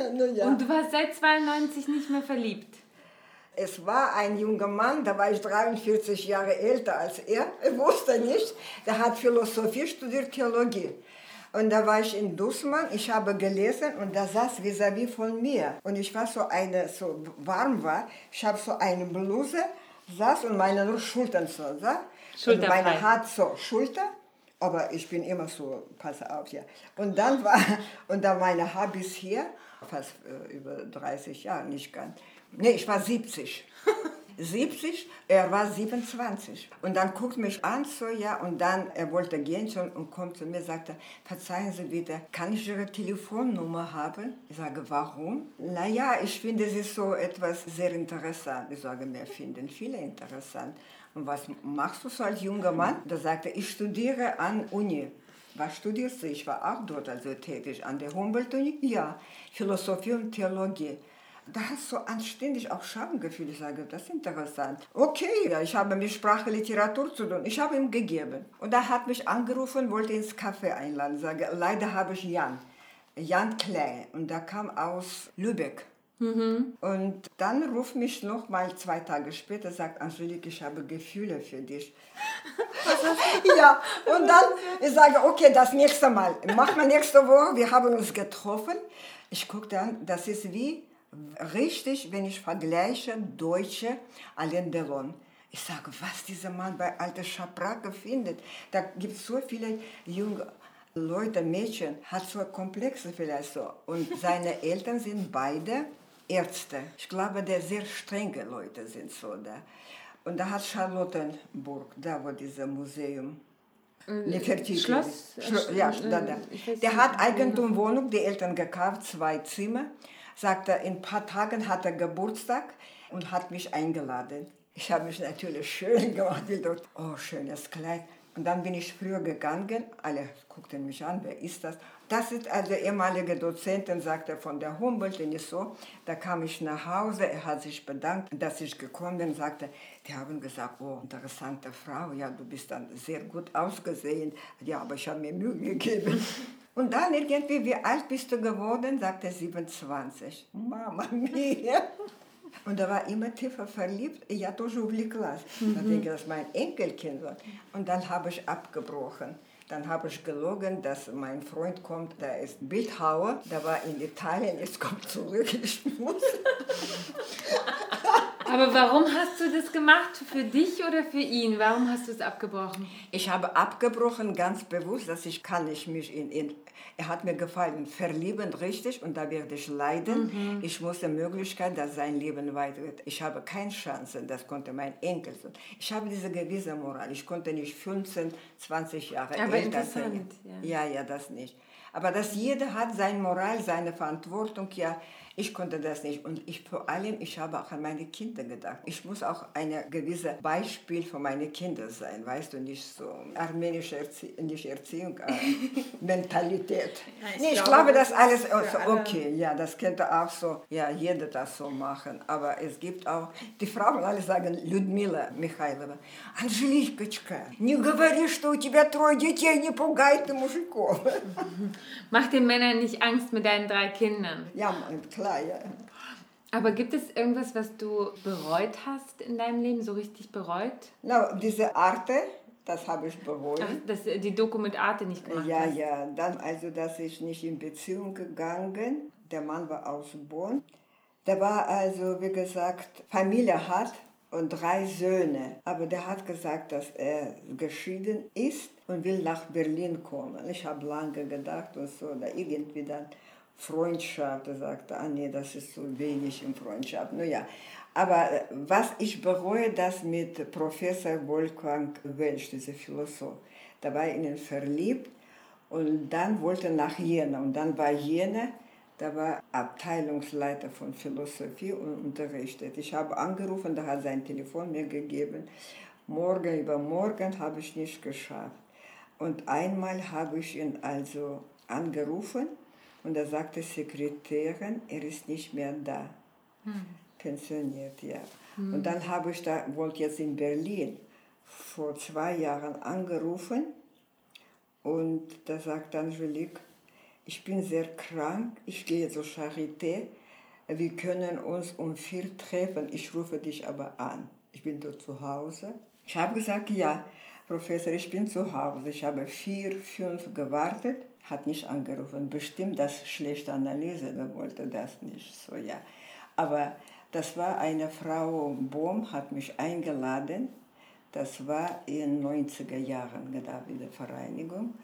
ja. Und du warst seit 92 nicht mehr verliebt? Es war ein junger Mann, da war ich 43 Jahre älter als er. Er wusste nicht, der hat Philosophie studiert, Theologie. Und da war ich in Dussmann, ich habe gelesen und da saß vis-à-vis -vis von mir. Und ich war so eine, so warm war, ich habe so eine Bluse, saß und meine nur Schultern so, sah. Und meine Haut so, Schulter, aber ich bin immer so, pass auf, ja. Und dann war, und dann meine bis hier fast äh, über 30 Jahre, nicht ganz. Nee, ich war 70. 70, er war 27. Und dann guckt mich an, so, ja, und dann, er wollte gehen schon und kommt zu mir, sagte, verzeihen Sie bitte, kann ich Ihre Telefonnummer haben? Ich sage, warum? Naja, ich finde, es ist so etwas sehr interessant. Ich sage, wir finden viele interessant. Und was machst du so als junger Mann? Da sagte ich studiere an Uni. Was studierst du? Ich war auch dort also tätig, an der Humboldt-Uni. Ja, Philosophie und Theologie. Da hast du anständig auch Schamgefühl. Ich sage, das ist interessant. Okay, ja, ich habe mit Sprache, Literatur zu tun. Ich habe ihm gegeben. Und er hat mich angerufen, wollte ins Café einladen. Ich sage, leider habe ich Jan. Jan Klein. Und der kam aus Lübeck. Mhm. Und dann ruft mich noch mal zwei Tage später, sagt Angelique, ich habe Gefühle für dich. ja, und dann ich sage, okay, das nächste Mal, machen wir nächste Woche, wir haben uns getroffen. Ich gucke dann, das ist wie richtig, wenn ich vergleiche Deutsche Alain Delon. Ich sage, was dieser Mann bei Alte Schabracke findet. Da gibt es so viele junge Leute, Mädchen, hat so Komplexe vielleicht so. Und seine Eltern sind beide Ärzte. Ich glaube, der sehr strenge Leute sind so da. Und da hat Charlottenburg, da wo dieses Museum Äh, Nefertiti. Schloss? Schlo- ja, Äh, da, da. ich weiß Der hat wie Eigentum, Wohnung, die Eltern gekauft, zwei Zimmer. Sagte, in ein paar Tagen hat er Geburtstag und hat mich eingeladen. Ich habe mich natürlich schön gemacht, dort, oh, schönes Kleid. Und dann bin ich früher gegangen, alle guckten mich an, wer ist das? Das ist also ehemalige Dozentin, sagte von der Humboldt, und ich so. Da kam ich nach Hause, er hat sich bedankt, dass ich gekommen bin, sagte, die haben gesagt, oh, interessante Frau, ja, du bist dann sehr gut ausgesehen. Ja, aber ich habe mir Mühe gegeben. Und dann irgendwie, wie alt bist du geworden? sagte er, 27. Mama mia. Und er war immer tiefer verliebt. Я тоже увлеклась. Da denke ich, das ist mein Enkelkind. wird. Und dann habe ich abgebrochen. Dann habe ich gelogen, dass mein Freund kommt, der ist Bildhauer, der war in Italien, jetzt kommt zurück, ich muss. Aber warum hast du das gemacht? Für dich oder für ihn? Warum hast du es abgebrochen? Ich habe abgebrochen, ganz bewusst, dass ich kann nicht mich in ihn. Er hat mir gefallen, verlieben richtig und da werde ich leiden. Ich muss die Möglichkeit, dass sein Leben weitergeht. Ich habe keine Chance, das konnte mein Enkel sein. Ich habe diese gewisse Moral. Ich konnte nicht 15, 20 Jahre Aber älter sein. ja. Ja, ja, das nicht. Aber dass jeder hat seine Moral, seine Verantwortung, ja, ich konnte das nicht. Und ich vor allem, ich habe auch an meine Kinder gedacht. Ich muss auch ein gewisses Beispiel für meine Kinder sein, weißt du, nicht so armenische Erzie nicht Erziehung, äh, Mentalität. ich nee, ich glaube, glaube, das das alles, ist für also, alle- okay, ja, das könnte auch so, ja, jeder das so machen. Aber es gibt auch, die Frauen alle sagen, Людмила Михайлова, Анжеликочка, не говори, что у тебя трое детей, не пугай ты мужиков. Mach den Männern nicht Angst mit deinen drei Kindern. Ja, Mann, klar, ja. Aber gibt es irgendwas, was du bereut hast in deinem Leben, so richtig bereut? Na, diese Arte, das habe ich bereut. Ach, dass du die Doku mit Arte nicht gemacht Ja, hast. ja, dann also, dass ich nicht in Beziehung gegangen. Der Mann war aus Bonn. Der war also, wie gesagt, Familie hat und drei Söhne. Aber der hat gesagt, dass er geschieden ist und will nach Berlin kommen. Ich habe lange gedacht und so, da irgendwie dann Freundschaft. Er sagte, ah das ist zu wenig in Freundschaft. Nun ja, aber äh, was ich bereue, das mit Professor Wolfgang Welsch, dieser Philosoph. Da war ich in ihn verliebt und dann wollte nach Jena. Und dann war Jena, da war Abteilungsleiter von Philosophie und unterrichtet. Ich habe angerufen, da hat sein Telefon mir gegeben. Morgen übermorgen habe ich nicht geschafft. Und einmal habe ich ihn also angerufen und da sagte Sekretärin, er ist nicht mehr da. Pensioniert, ja. Und dann habe ich da, wollte jetzt in Berlin vor zwei Jahren angerufen und da sagt Angelique, ich bin sehr krank, ich gehe zur Charité, wir können uns um vier treffen, ich rufe dich aber an. Ich bin dort zu Hause. Ich habe gesagt, ja, Professor, ich bin zu Hause. Ich habe vier, fünf gewartet, hat nicht angerufen. Bestimmt das schlechte Analyse, er wollte das nicht. So, ja. Aber das war eine Frau Bohm, hat mich eingeladen. Das war in 90er Jahren, da Wiedervereinigung.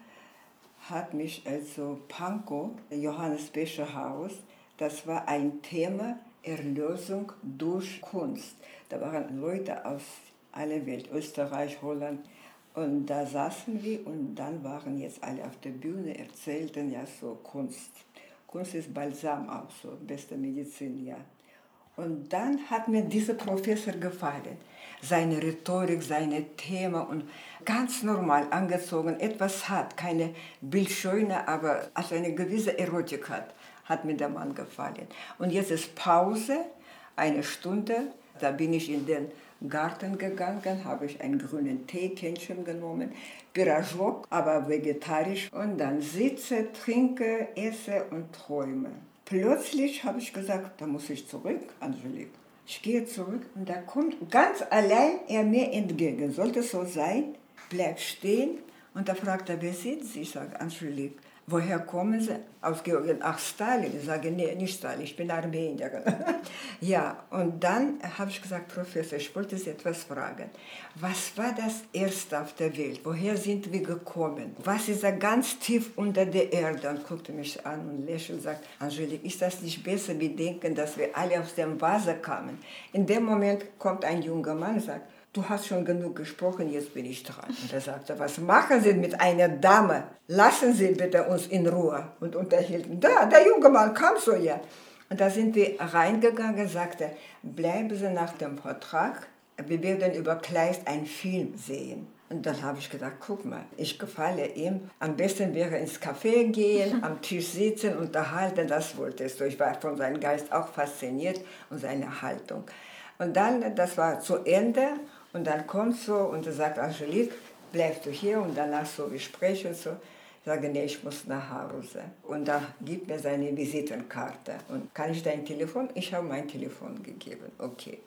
Hat mich also Pankow, Johannes Becher Haus, das war ein Thema Erlösung durch Kunst. Da waren Leute aus aller Welt, Österreich, Holland. Und da saßen wir und dann waren jetzt alle auf der Bühne, erzählten ja so Kunst. Kunst ist Balsam auch so, beste Medizin, ja. Und dann hat mir dieser Professor gefallen. Seine Rhetorik, seine Themen und ganz normal angezogen, etwas hat, keine Bildschöne, aber also eine gewisse Erotik hat, hat mir der Mann gefallen. Und jetzt ist Pause, eine Stunde, da bin ich in den Garten gegangen, habe ich einen grünen Teekännchen genommen, Pirajok, aber vegetarisch und dann sitze, trinke, esse und träume. Plötzlich habe ich gesagt, da muss ich zurück, Angelique. Ich gehe zurück und da kommt ganz allein er mir entgegen. Sollte so sein, bleibt stehen und da fragt er, wer sind Sie? Ich sage, Angelique. Woher kommen Sie? Aus Georgien. Ach, Stalin. Ich sage, nee, nicht Stalin, ich bin Armenier. ja, und dann habe ich gesagt, Professor, ich wollte Sie etwas fragen. Was war das Erste auf der Welt? Woher sind wir gekommen? Was ist da ganz tief unter der Erde? Und guckte mich an und lächelte und sagt, Angelique, ist das nicht besser, wir denken, dass wir alle aus dem Wasser kamen? In dem Moment kommt ein junger Mann und sagt, du hast schon genug gesprochen, jetzt bin ich dran. Und er sagte, was machen Sie mit einer Dame? Lassen Sie bitte uns in Ruhe. Und unterhielten. Da, der junge Mann kam so ja. Und da sind wir reingegangen, sagte, bleiben Sie nach dem Vertrag, wir werden über Kleist einen Film sehen. Und dann habe ich gedacht, guck mal, ich gefalle ihm. Am besten wäre ins Café gehen, am Tisch sitzen, unterhalten, das wolltest du. Ich war von seinem Geist auch fasziniert und seiner Haltung. Und dann, das war zu Ende und dann kommt so und sagt, Angelique, bleibst du hier und danach so Gespräche und so. Ich sage, nee, ich muss nach Hause. Und dann gibt mir seine Visitenkarte. Und kann ich dein Telefon? Ich habe mein Telefon gegeben. Okay.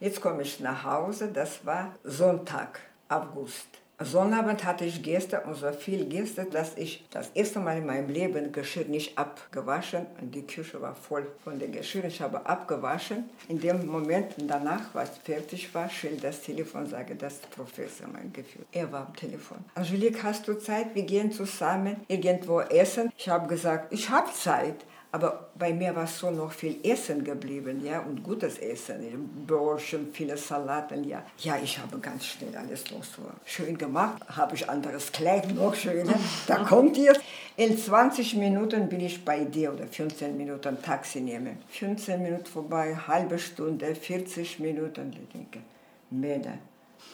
Jetzt komme ich nach Hause, das war Sonntag, August. Sonnabend hatte ich Gäste und so viel Gäste, dass ich das erste Mal in meinem Leben Geschirr nicht abgewaschen und die Küche war voll von den Geschirr. Ich habe abgewaschen. In dem Moment danach, was fertig war, schillt das Telefon, sage das Professor mein Gefühl. Er war am Telefon. Angelique, hast du Zeit? Wir gehen zusammen irgendwo essen. Ich habe gesagt, ich habe Zeit. Aber bei mir war so noch viel Essen geblieben, ja, und gutes Essen, Brötchen, viele Salaten, ja. Ja, ich habe ganz schnell alles noch so schön gemacht, habe ich anderes Kleid, noch schöner, da kommt ihr. In 20 Minuten bin ich bei dir oder 15 Minuten Taxi nehmen. 15 Minuten vorbei, halbe Stunde, 40 Minuten, ich denke, Männer.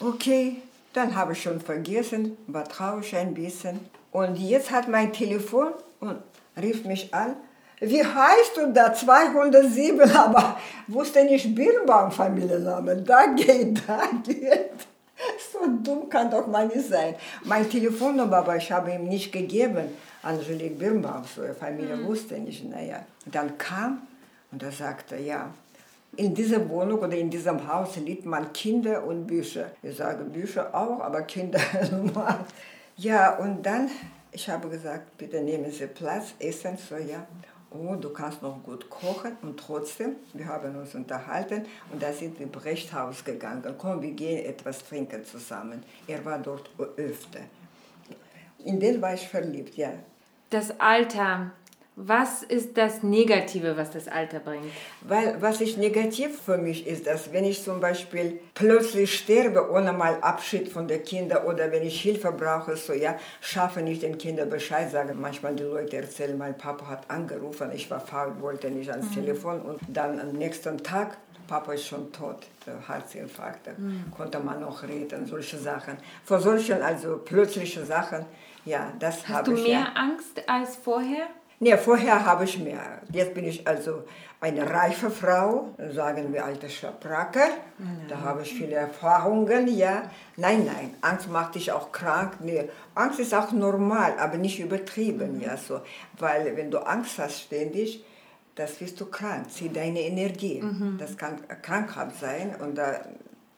Okay, dann habe ich schon vergessen, war traurig ein bisschen. Und jetzt hat mein Telefon und rief mich an, wie heißt du da? 207, aber wusste nicht Birnbaum Familienname. Da geht, da geht. So dumm kann doch mal nicht sein. Mein Telefonnummer, aber ich habe ihm nicht gegeben. Angelique Birnbaum, so eine Familie mhm. wusste nicht. Naja. dann kam und er sagte, ja, in dieser Wohnung oder in diesem Haus liebt man Kinder und Bücher. Ich sage Bücher auch, aber Kinder normal. Ja, und dann, ich habe gesagt, bitte nehmen Sie Platz, essen, so ja oh, du kannst noch gut kochen und trotzdem, wir haben uns unterhalten und da sind wir in Brechthaus gegangen. Komm, wir gehen etwas trinken zusammen. Er war dort öfter. In den war ich verliebt, ja. Das Alter, was ist das Negative, was das Alter bringt? Weil was ist negativ für mich ist, dass wenn ich zum Beispiel plötzlich sterbe, ohne mal Abschied von den Kindern oder wenn ich Hilfe brauche, so ja, schaffe nicht den Kindern Bescheid sagen. Manchmal die Leute erzählen, mein Papa hat angerufen, ich war faul, wollte nicht ans mhm. Telefon und dann am nächsten Tag Papa ist schon tot, Herzinfarkt, mhm. konnte man noch reden, solche Sachen. Vor solchen, also plötzliche Sachen, ja, das habe ich. Hast du mehr ja. Angst als vorher? Nee, vorher habe ich mehr. Jetzt bin ich also eine reife Frau, sagen wir alte Schabracke. Mhm. Da habe ich viele Erfahrungen, ja. Nein, nein, Angst macht dich auch krank. Nee, Angst ist auch normal, aber nicht übertrieben, mhm. ja, so. Weil wenn du Angst hast ständig, das wirst du krank, zieh deine Energie. Mhm. Das kann Krankheit sein und da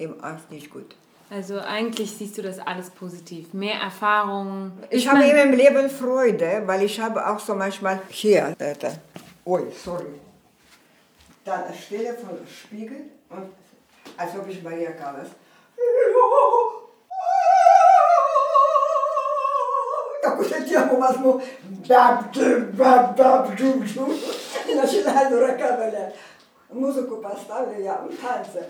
eben Angst nicht gut. Also eigentlich siehst du das alles positiv. Mehr Erfahrung. Ich, ich habe immer im Leben Freude, weil ich habe auch so manchmal hier, äh, da. Ui, sorry. Dann anstelle von Spiegel und als ob ich Maria Callas. tako se ti ja smo bab, bab, bab, džum, džum. Znači, najdu rakavelja. Musiko passt alle, ja und Tanze.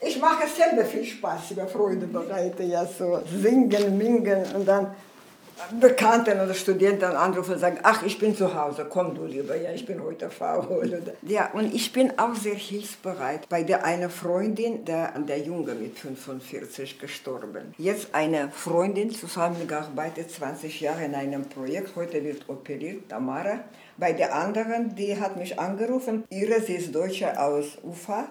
Ich mache selber viel Spaß über Freude bereite, ja so singen, mingen und dann Bekannten oder Studenten anrufen und sagen, ach, ich bin zu Hause, komm du lieber, ja, ich bin heute faul. Ja, und ich bin auch sehr hilfsbereit. Bei der einer Freundin, der, der Junge mit 45 gestorben. Jetzt eine Freundin zusammengearbeitet, 20 Jahre in einem Projekt, heute wird operiert, Tamara. Bei der anderen, die hat mich angerufen, ihre, sie ist Deutsche aus Ufa.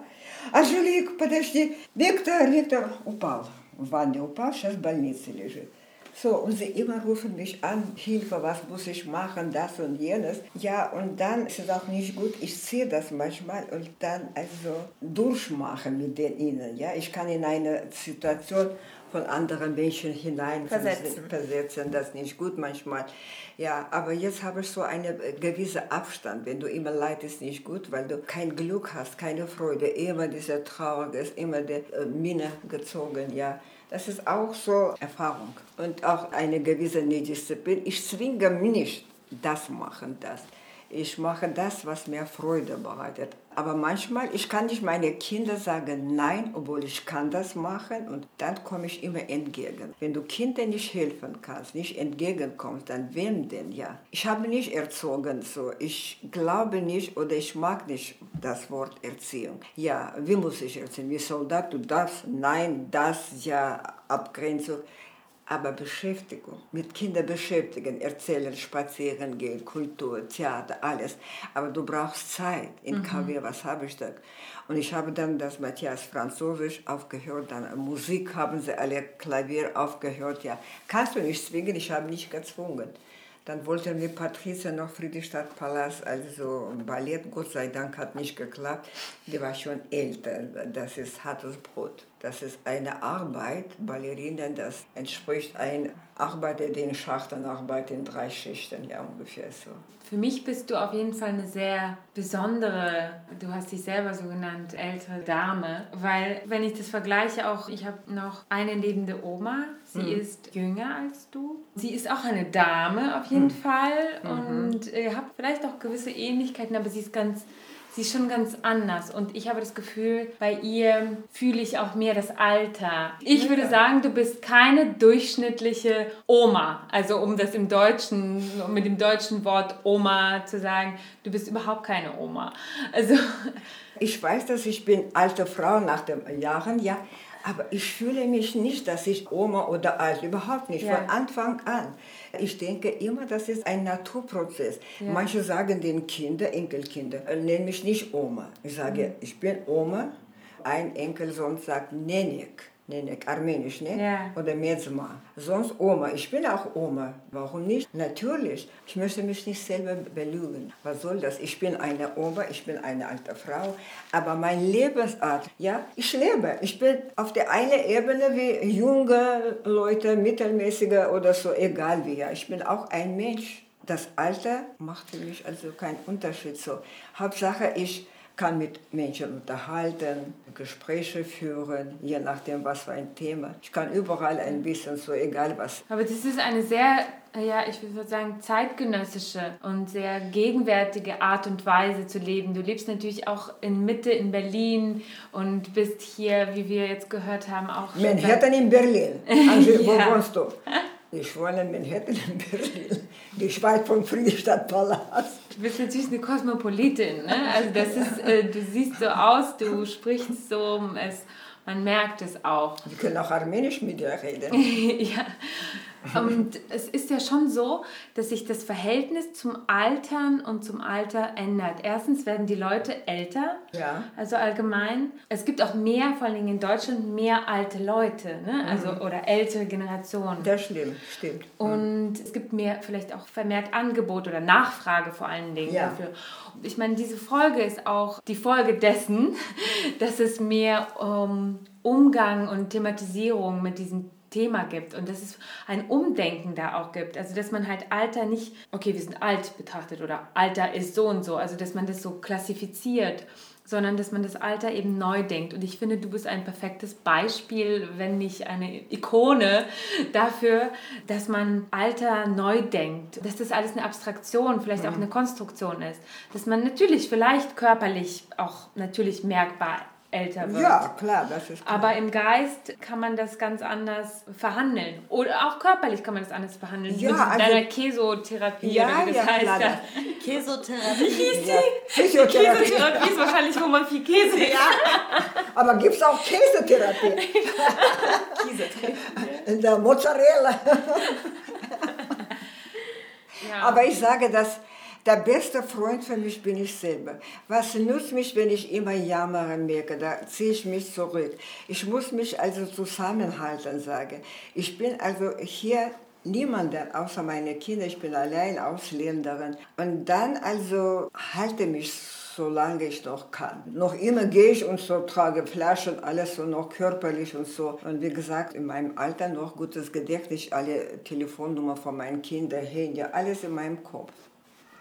Angelique, подожди, Виктор, Виктор, упал. В ванне упал, сейчас в больнице лежит. So, und sie immer rufen mich an, Hilfe, was muss ich machen, das und jenes. Ja, und dann ist es auch nicht gut, ich sehe das manchmal und dann also durchmachen mit den ihnen. Ja, ich kann in eine Situation von anderen Menschen hinein versetzen. versetzen. Das ist nicht gut manchmal. Ja, aber jetzt habe ich so einen gewissen Abstand. Wenn du immer leidest, nicht gut, weil du kein Glück hast, keine Freude. Immer diese Trauer ist immer die äh, Mine gezogen, ja. Das ist auch so Erfahrung und auch eine gewisse Disziplin. Ich zwinge mich nicht, das machen, das. Ich mache das, was mir Freude bereitet. Aber manchmal, ich kann nicht meine Kinder sagen nein, obwohl ich kann das machen und dann komme ich immer entgegen. Wenn du Kindern nicht helfen kannst, nicht entgegenkommst, dann wem denn ja? Ich habe nicht erzogen so. Ich glaube nicht oder ich mag nicht das Wort Erziehung. Ja, wie muss ich erziehen? Wie Soldat, du darfst, nein, das, ja, Abgrenzung aber Beschäftigung, mit Kindern beschäftigen, erzählen, spazieren gehen, Kultur, Theater, alles. Aber du brauchst Zeit. In mhm. KW, was habe ich da? Und ich habe dann das Matthias Französisch aufgehört, dann Musik haben sie alle Klavier aufgehört. Ja, kannst du nicht zwingen, ich habe nicht gezwungen. Dann wollten wir Patricia noch Friedrichstadtpalast, also Ballett, Gott sei Dank hat nicht geklappt. Die war schon älter, das ist hartes Brot. Das ist eine Arbeit, Ballerinen, das entspricht ein Arbeiter, der in Schachten arbeitet, in drei Schichten, ja ungefähr so. Für mich bist du auf jeden Fall eine sehr besondere, du hast dich selber so genannt, ältere Dame, weil wenn ich das vergleiche auch, ich habe noch eine lebende Oma, sie mhm. ist jünger als du. Sie ist auch eine Dame auf jeden mhm. Fall und ihr habt vielleicht auch gewisse Ähnlichkeiten, aber sie ist ganz sie ist schon ganz anders. Und ich habe das Gefühl, bei ihr fühle ich auch mehr das Alter. Ich würde sagen, du bist keine durchschnittliche Oma. Also um das im Deutschen, mit dem deutschen Wort Oma zu sagen, du bist überhaupt keine Oma. Also ich weiß, dass ich bin alte Frau nach den Jahren, ja. Aber ich fühle mich nicht, dass ich Oma oder alt, überhaupt nicht, ja. von Anfang an. Ich denke immer, das ist ein Naturprozess. Ja. Manche sagen den Kinder, Enkelkinder, nennen mich nicht Oma. Ich sage, mhm. ich bin Oma. Ein Enkelsohn sagt Nenek. Nenek, armenisch, ne? Ja. Oder Mezma. Sonst Oma. Ich bin auch Oma. Warum nicht? Natürlich. Ich möchte mich nicht selber belügen. Was soll das? Ich bin eine Oma, ich bin eine alte Frau. Aber meine Lebensart, ja, ich lebe. Ich bin auf der einen Ebene wie junge Leute, mittelmäßige oder so, egal wie. Ja. Ich bin auch ein Mensch. Das Alter macht für mich also keinen Unterschied. So. Hauptsache, ich kann mit Menschen unterhalten, Gespräche führen, je nachdem, was für ein Thema. Ich kann überall ein bisschen so, egal was. Aber das ist eine sehr, ja, ich würde sagen, zeitgenössische und sehr gegenwärtige Art und Weise zu leben. Du lebst natürlich auch in Mitte in Berlin und bist hier, wie wir jetzt gehört haben, auch. Manhattan in Berlin. Also, ja. Wo wohnst du? Ich wohne in Manhattan in Berlin, nicht weit vom Friedrichstadtpalast. Du bist natürlich eine Kosmopolitin, ne? Also das ist, äh, du siehst so aus, du sprichst so, es, man merkt es auch. Wir können auch Armenisch mit dir reden. ja. Und es ist ja schon so, dass sich das Verhältnis zum Altern und zum Alter ändert. Erstens werden die Leute älter, ja. also allgemein. Es gibt auch mehr, vor allem in Deutschland, mehr alte Leute, ne? also mhm. oder ältere Generationen. Das stimmt, stimmt. Und mhm. es gibt mehr, vielleicht auch vermehrt Angebot oder Nachfrage vor allen Dingen ja. dafür. Ich meine, diese Folge ist auch die Folge dessen, dass es mehr um Umgang und Thematisierung mit diesen Thema gibt und dass es ein Umdenken da auch gibt. Also dass man halt Alter nicht, okay, wir sind alt betrachtet oder Alter ist so und so, also dass man das so klassifiziert, sondern dass man das Alter eben neu denkt. Und ich finde, du bist ein perfektes Beispiel, wenn nicht eine Ikone dafür, dass man Alter neu denkt, dass das alles eine Abstraktion, vielleicht auch mhm. eine Konstruktion ist, dass man natürlich vielleicht körperlich auch natürlich merkbar älter wird. Ja, klar, das ist klar. Aber im Geist kann man das ganz anders verhandeln. Oder auch körperlich kann man das anders verhandeln. Ja, Mit also, deiner Kesotherapie ja, oder wie das ja, heißt. Klar, ja. Kesotherapie. Wie hieß die? Ja. Physiotherapie. Kesotherapie ist wahrscheinlich, wo man viel Käse Ja, aber gibt es auch Käsetherapie? Käsetherapie. In der Mozzarella. Ja. Aber ich sage, dass der beste Freund für mich bin ich selber. Was nutzt mich, wenn ich immer jammere, merke, da ziehe ich mich zurück. Ich muss mich also zusammenhalten, sage. Ich bin also hier niemanden außer meine Kinder, ich bin allein Ausländerin. Und dann also halte mich solange ich noch kann. Noch immer gehe ich und so trage Flaschen, alles so noch körperlich und so. Und wie gesagt, in meinem Alter noch gutes Gedächtnis, alle Telefonnummern von meinen Kindern, Handy, alles in meinem Kopf.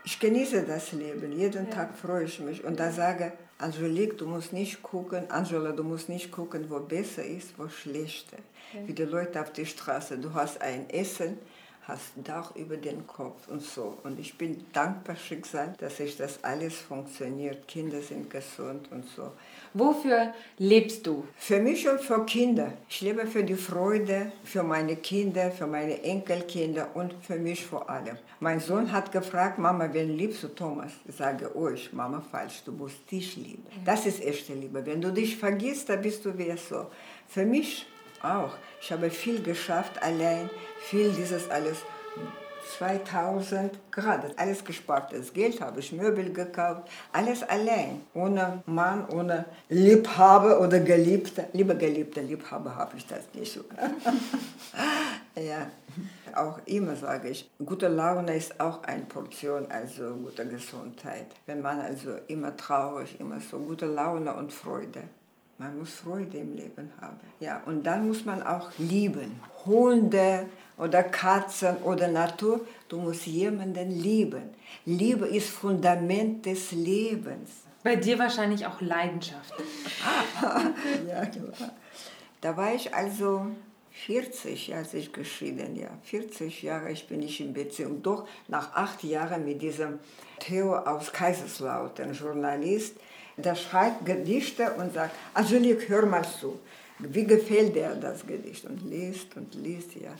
Ich genieße das Leben. Jeden ja. Tag freue ich mich. Und da sage Angelique, du musst nicht gucken, Angela, du musst nicht gucken, wo besser ist, wo schlechter. Ja. Wie die Leute auf der Straße. Du hast ein Essen, hast Dach über den Kopf und so. Und ich bin dankbar Schicksal, dass sich das alles funktioniert. Kinder sind gesund und so. Wofür lebst du? Für mich und für Kinder. Ich lebe für die Freude, für meine Kinder, für meine Enkelkinder und für mich vor allem. Mein Sohn hat gefragt, Mama, wen liebst du, Thomas? Ich sage euch, Mama, falsch, du musst dich lieben. Das ist echte Liebe. Wenn du dich vergisst, dann bist du wer so. Für mich auch. Ich habe viel geschafft allein, viel dieses alles 2000 gerade alles gespartes Geld habe ich Möbel gekauft, alles allein, ohne Mann, ohne Liebhaber oder Geliebter. Lieber Geliebter, Liebhaber habe ich das nicht. ja, auch immer sage ich, gute Laune ist auch eine Portion, also gute Gesundheit. Wenn man also immer traurig, immer so gute Laune und Freude. Man muss Freude im Leben haben. Ja, und dann muss man auch lieben. Hunde oder Katzen oder Natur, du musst jemanden lieben. Liebe ist Fundament des Lebens. Bei dir wahrscheinlich auch Leidenschaft. ja, klar. Da war ich also 40, als ich geschieden, ja, 40 Jahre ich bin ich in Beziehung. Doch nach acht Jahren mit diesem Theo aus Kaiserslautern, Journalist, der schreibt Gedichte und sagt, Angelique, hör mal zu. Wie gefällt dir das Gedicht? Und liest und liest, ja.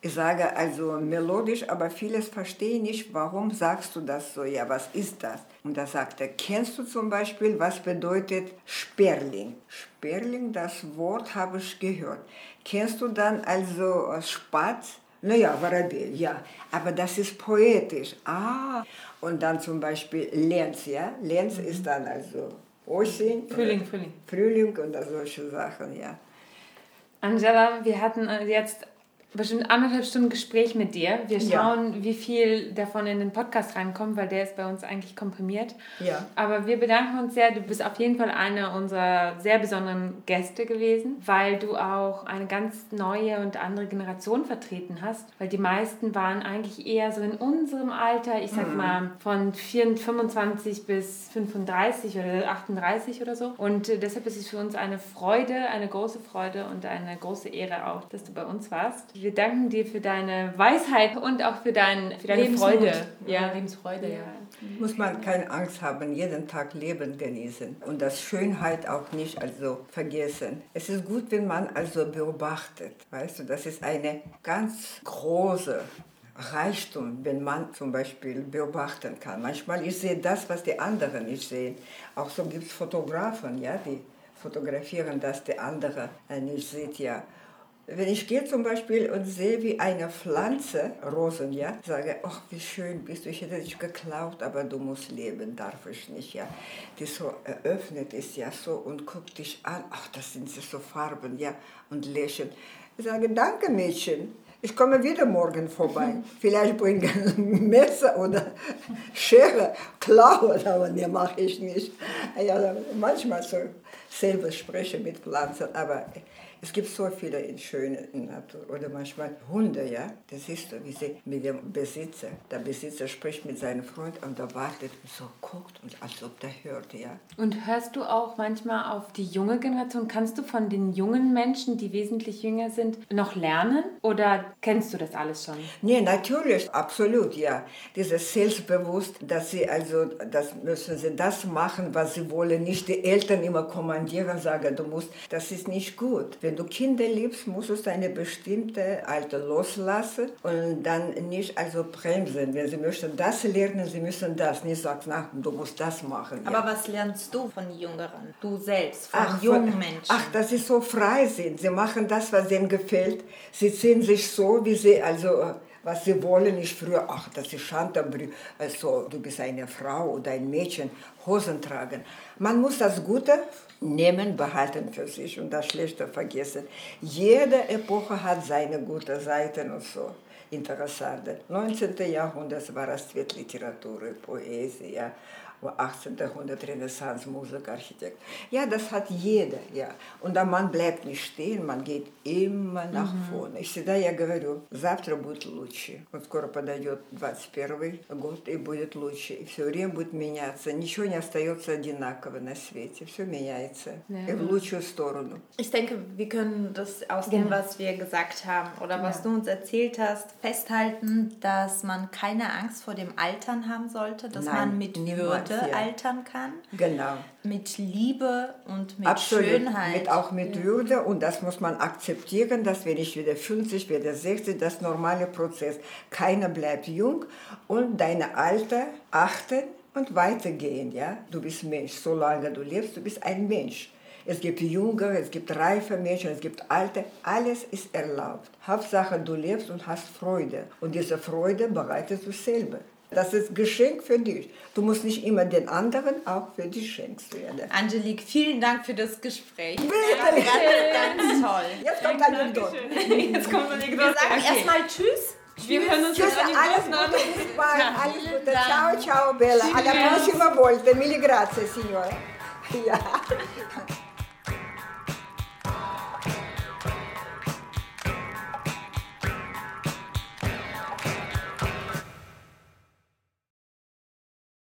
Ich sage also melodisch, aber vieles verstehe ich nicht. Warum sagst du das so? Ja, was ist das? Und da sagt er, kennst du zum Beispiel, was bedeutet Sperling? Sperling, das Wort habe ich gehört. Kennst du dann also Spatz? Naja, Varabel, ja. Aber das ist poetisch. Ah, und dann zum Beispiel Lenz, ja. Lenz mhm. ist dann also Ostsee. Frühling, Frühling. Frühling und solche Sachen, ja. Angela, wir hatten jetzt bestimmt anderthalb Stunden Gespräch mit dir. Wir schauen, ja. wie viel davon in den Podcast reinkommt, weil der ist bei uns eigentlich komprimiert. Ja. Aber wir bedanken uns sehr. Du bist auf jeden Fall einer unserer sehr besonderen Gäste gewesen, weil du auch eine ganz neue und andere Generation vertreten hast. Weil die meisten waren eigentlich eher so in unserem Alter, ich sag mhm. mal von 25 bis 35 oder 38 oder so. Und äh, deshalb ist es für uns eine Freude, eine große Freude und eine große Ehre auch, dass du bei uns warst. Wir danken dir für deine Weisheit und auch für, dein, für deine Lebensmut. Freude. Ja, Lebensfreude, ja. ja. Muss man keine Angst haben, jeden Tag Leben genießen und das Schönheit auch nicht also vergessen. Es ist gut, wenn man also beobachtet, weißt du, das ist eine ganz große Reichtum, wenn man zum Beispiel beobachten kann. Manchmal ich sehe das, was die anderen nicht sehen. Auch so gibt es Fotografen, ja, die fotografieren, dass die andere nicht sieht, ja. Wenn ich gehe zum Beispiel und sehe, wie eine Pflanze, Rosen, ja, sage, ach, wie schön bist du, ich hätte dich geklaut, aber du musst leben, darf ich nicht, ja. Die so eröffnet ist, ja, so und guckt dich an, ach, das sind so Farben, ja, und lächeln. Ich sage, danke, Mädchen. Ich komme wieder morgen vorbei. Vielleicht bringe ein Messer oder Schere, klauen, aber ne, mache ich nicht. Ja, manchmal so selber spreche mit Pflanzen, aber es gibt so viele in schönen Natur. Oder manchmal Hunde, ja. Das siehst du, wie sie mit dem Besitzer, der Besitzer spricht mit seinem Freund und er wartet und so guckt, und als ob der hört, ja. Und hörst du auch manchmal auf die junge Generation? Kannst du von den jungen Menschen, die wesentlich jünger sind, noch lernen? Oder kennst du das alles schon? Nee, natürlich, absolut, ja. Dieses Selbstbewusst, dass sie also, das müssen sie das machen, was sie wollen, nicht die Eltern immer kommandieren, sagen, du musst, das ist nicht gut. Wenn du Kinder liebst, musst du eine bestimmte Alter loslassen und dann nicht also bremsen. Wenn sie möchten das lernen, sie müssen das. Nicht sagen, na, du musst das machen. Aber ja. was lernst du von Jüngeren? Du selbst, von ach, jungen von, Menschen? Ach, dass sie so frei sind. Sie machen das, was ihnen gefällt. Sie ziehen sich so, wie sie also was sie wollen, ist früher, ach, das ist Schande, also, du bist eine Frau oder ein Mädchen, Hosen tragen. Man muss das Gute nehmen, behalten für sich und das Schlechte vergessen. Jede Epoche hat seine guten Seiten und so. Interessante. 19. Jahrhundert war es Literatur, Poesie, ja. 18. Jahrhundert Renaissance-Musik, Architekt. Ja, das hat jeder, ja. Und der Mann bleibt nicht stehen, man geht immer nach vorne. И всегда я говорю, завтра будет лучше. Вот скоро подойдет 21 год и будет лучше. И все время будет меняться. Ничего не остается одинаково на свете. Все меняется. И в лучшую сторону. Ich denke, wir können das aus dem, was wir gesagt haben oder was du uns erzählt hast, festhalten, dass man keine Angst vor dem Altern haben sollte, dass Nein, man mit niemals, Würde ja. altern kann, Genau. mit Liebe und mit Absolut, Schönheit. mit, auch mit Würde und das muss man akzeptieren, dass wenn ich wieder 50 werde, 60, das normale Prozess. Keiner bleibt jung und deine Alter achten und weitergehen. Ja? Du bist Mensch, solange du lebst, du bist ein Mensch. Es gibt junge, es gibt reife Menschen, es gibt alte, alles ist erlaubt. Hauptsache, du lebst und hast Freude. Und diese Freude bereitest du selber. Das ist Geschenk für dich. Du musst nicht immer den anderen, auch für dich schenkst du ja. Angelique, vielen Dank für das Gespräch. Bitte. Ganz, ganz toll. Jetzt kommt Anekdote. Jetzt kommt Wir sagen erstmal Tschüss. Wir hören uns Tschüss, alles. Gute, bis bald, alles Gute. Ciao, ciao, Bella. Alla prossima volta. Mille grazie, signora. Ja.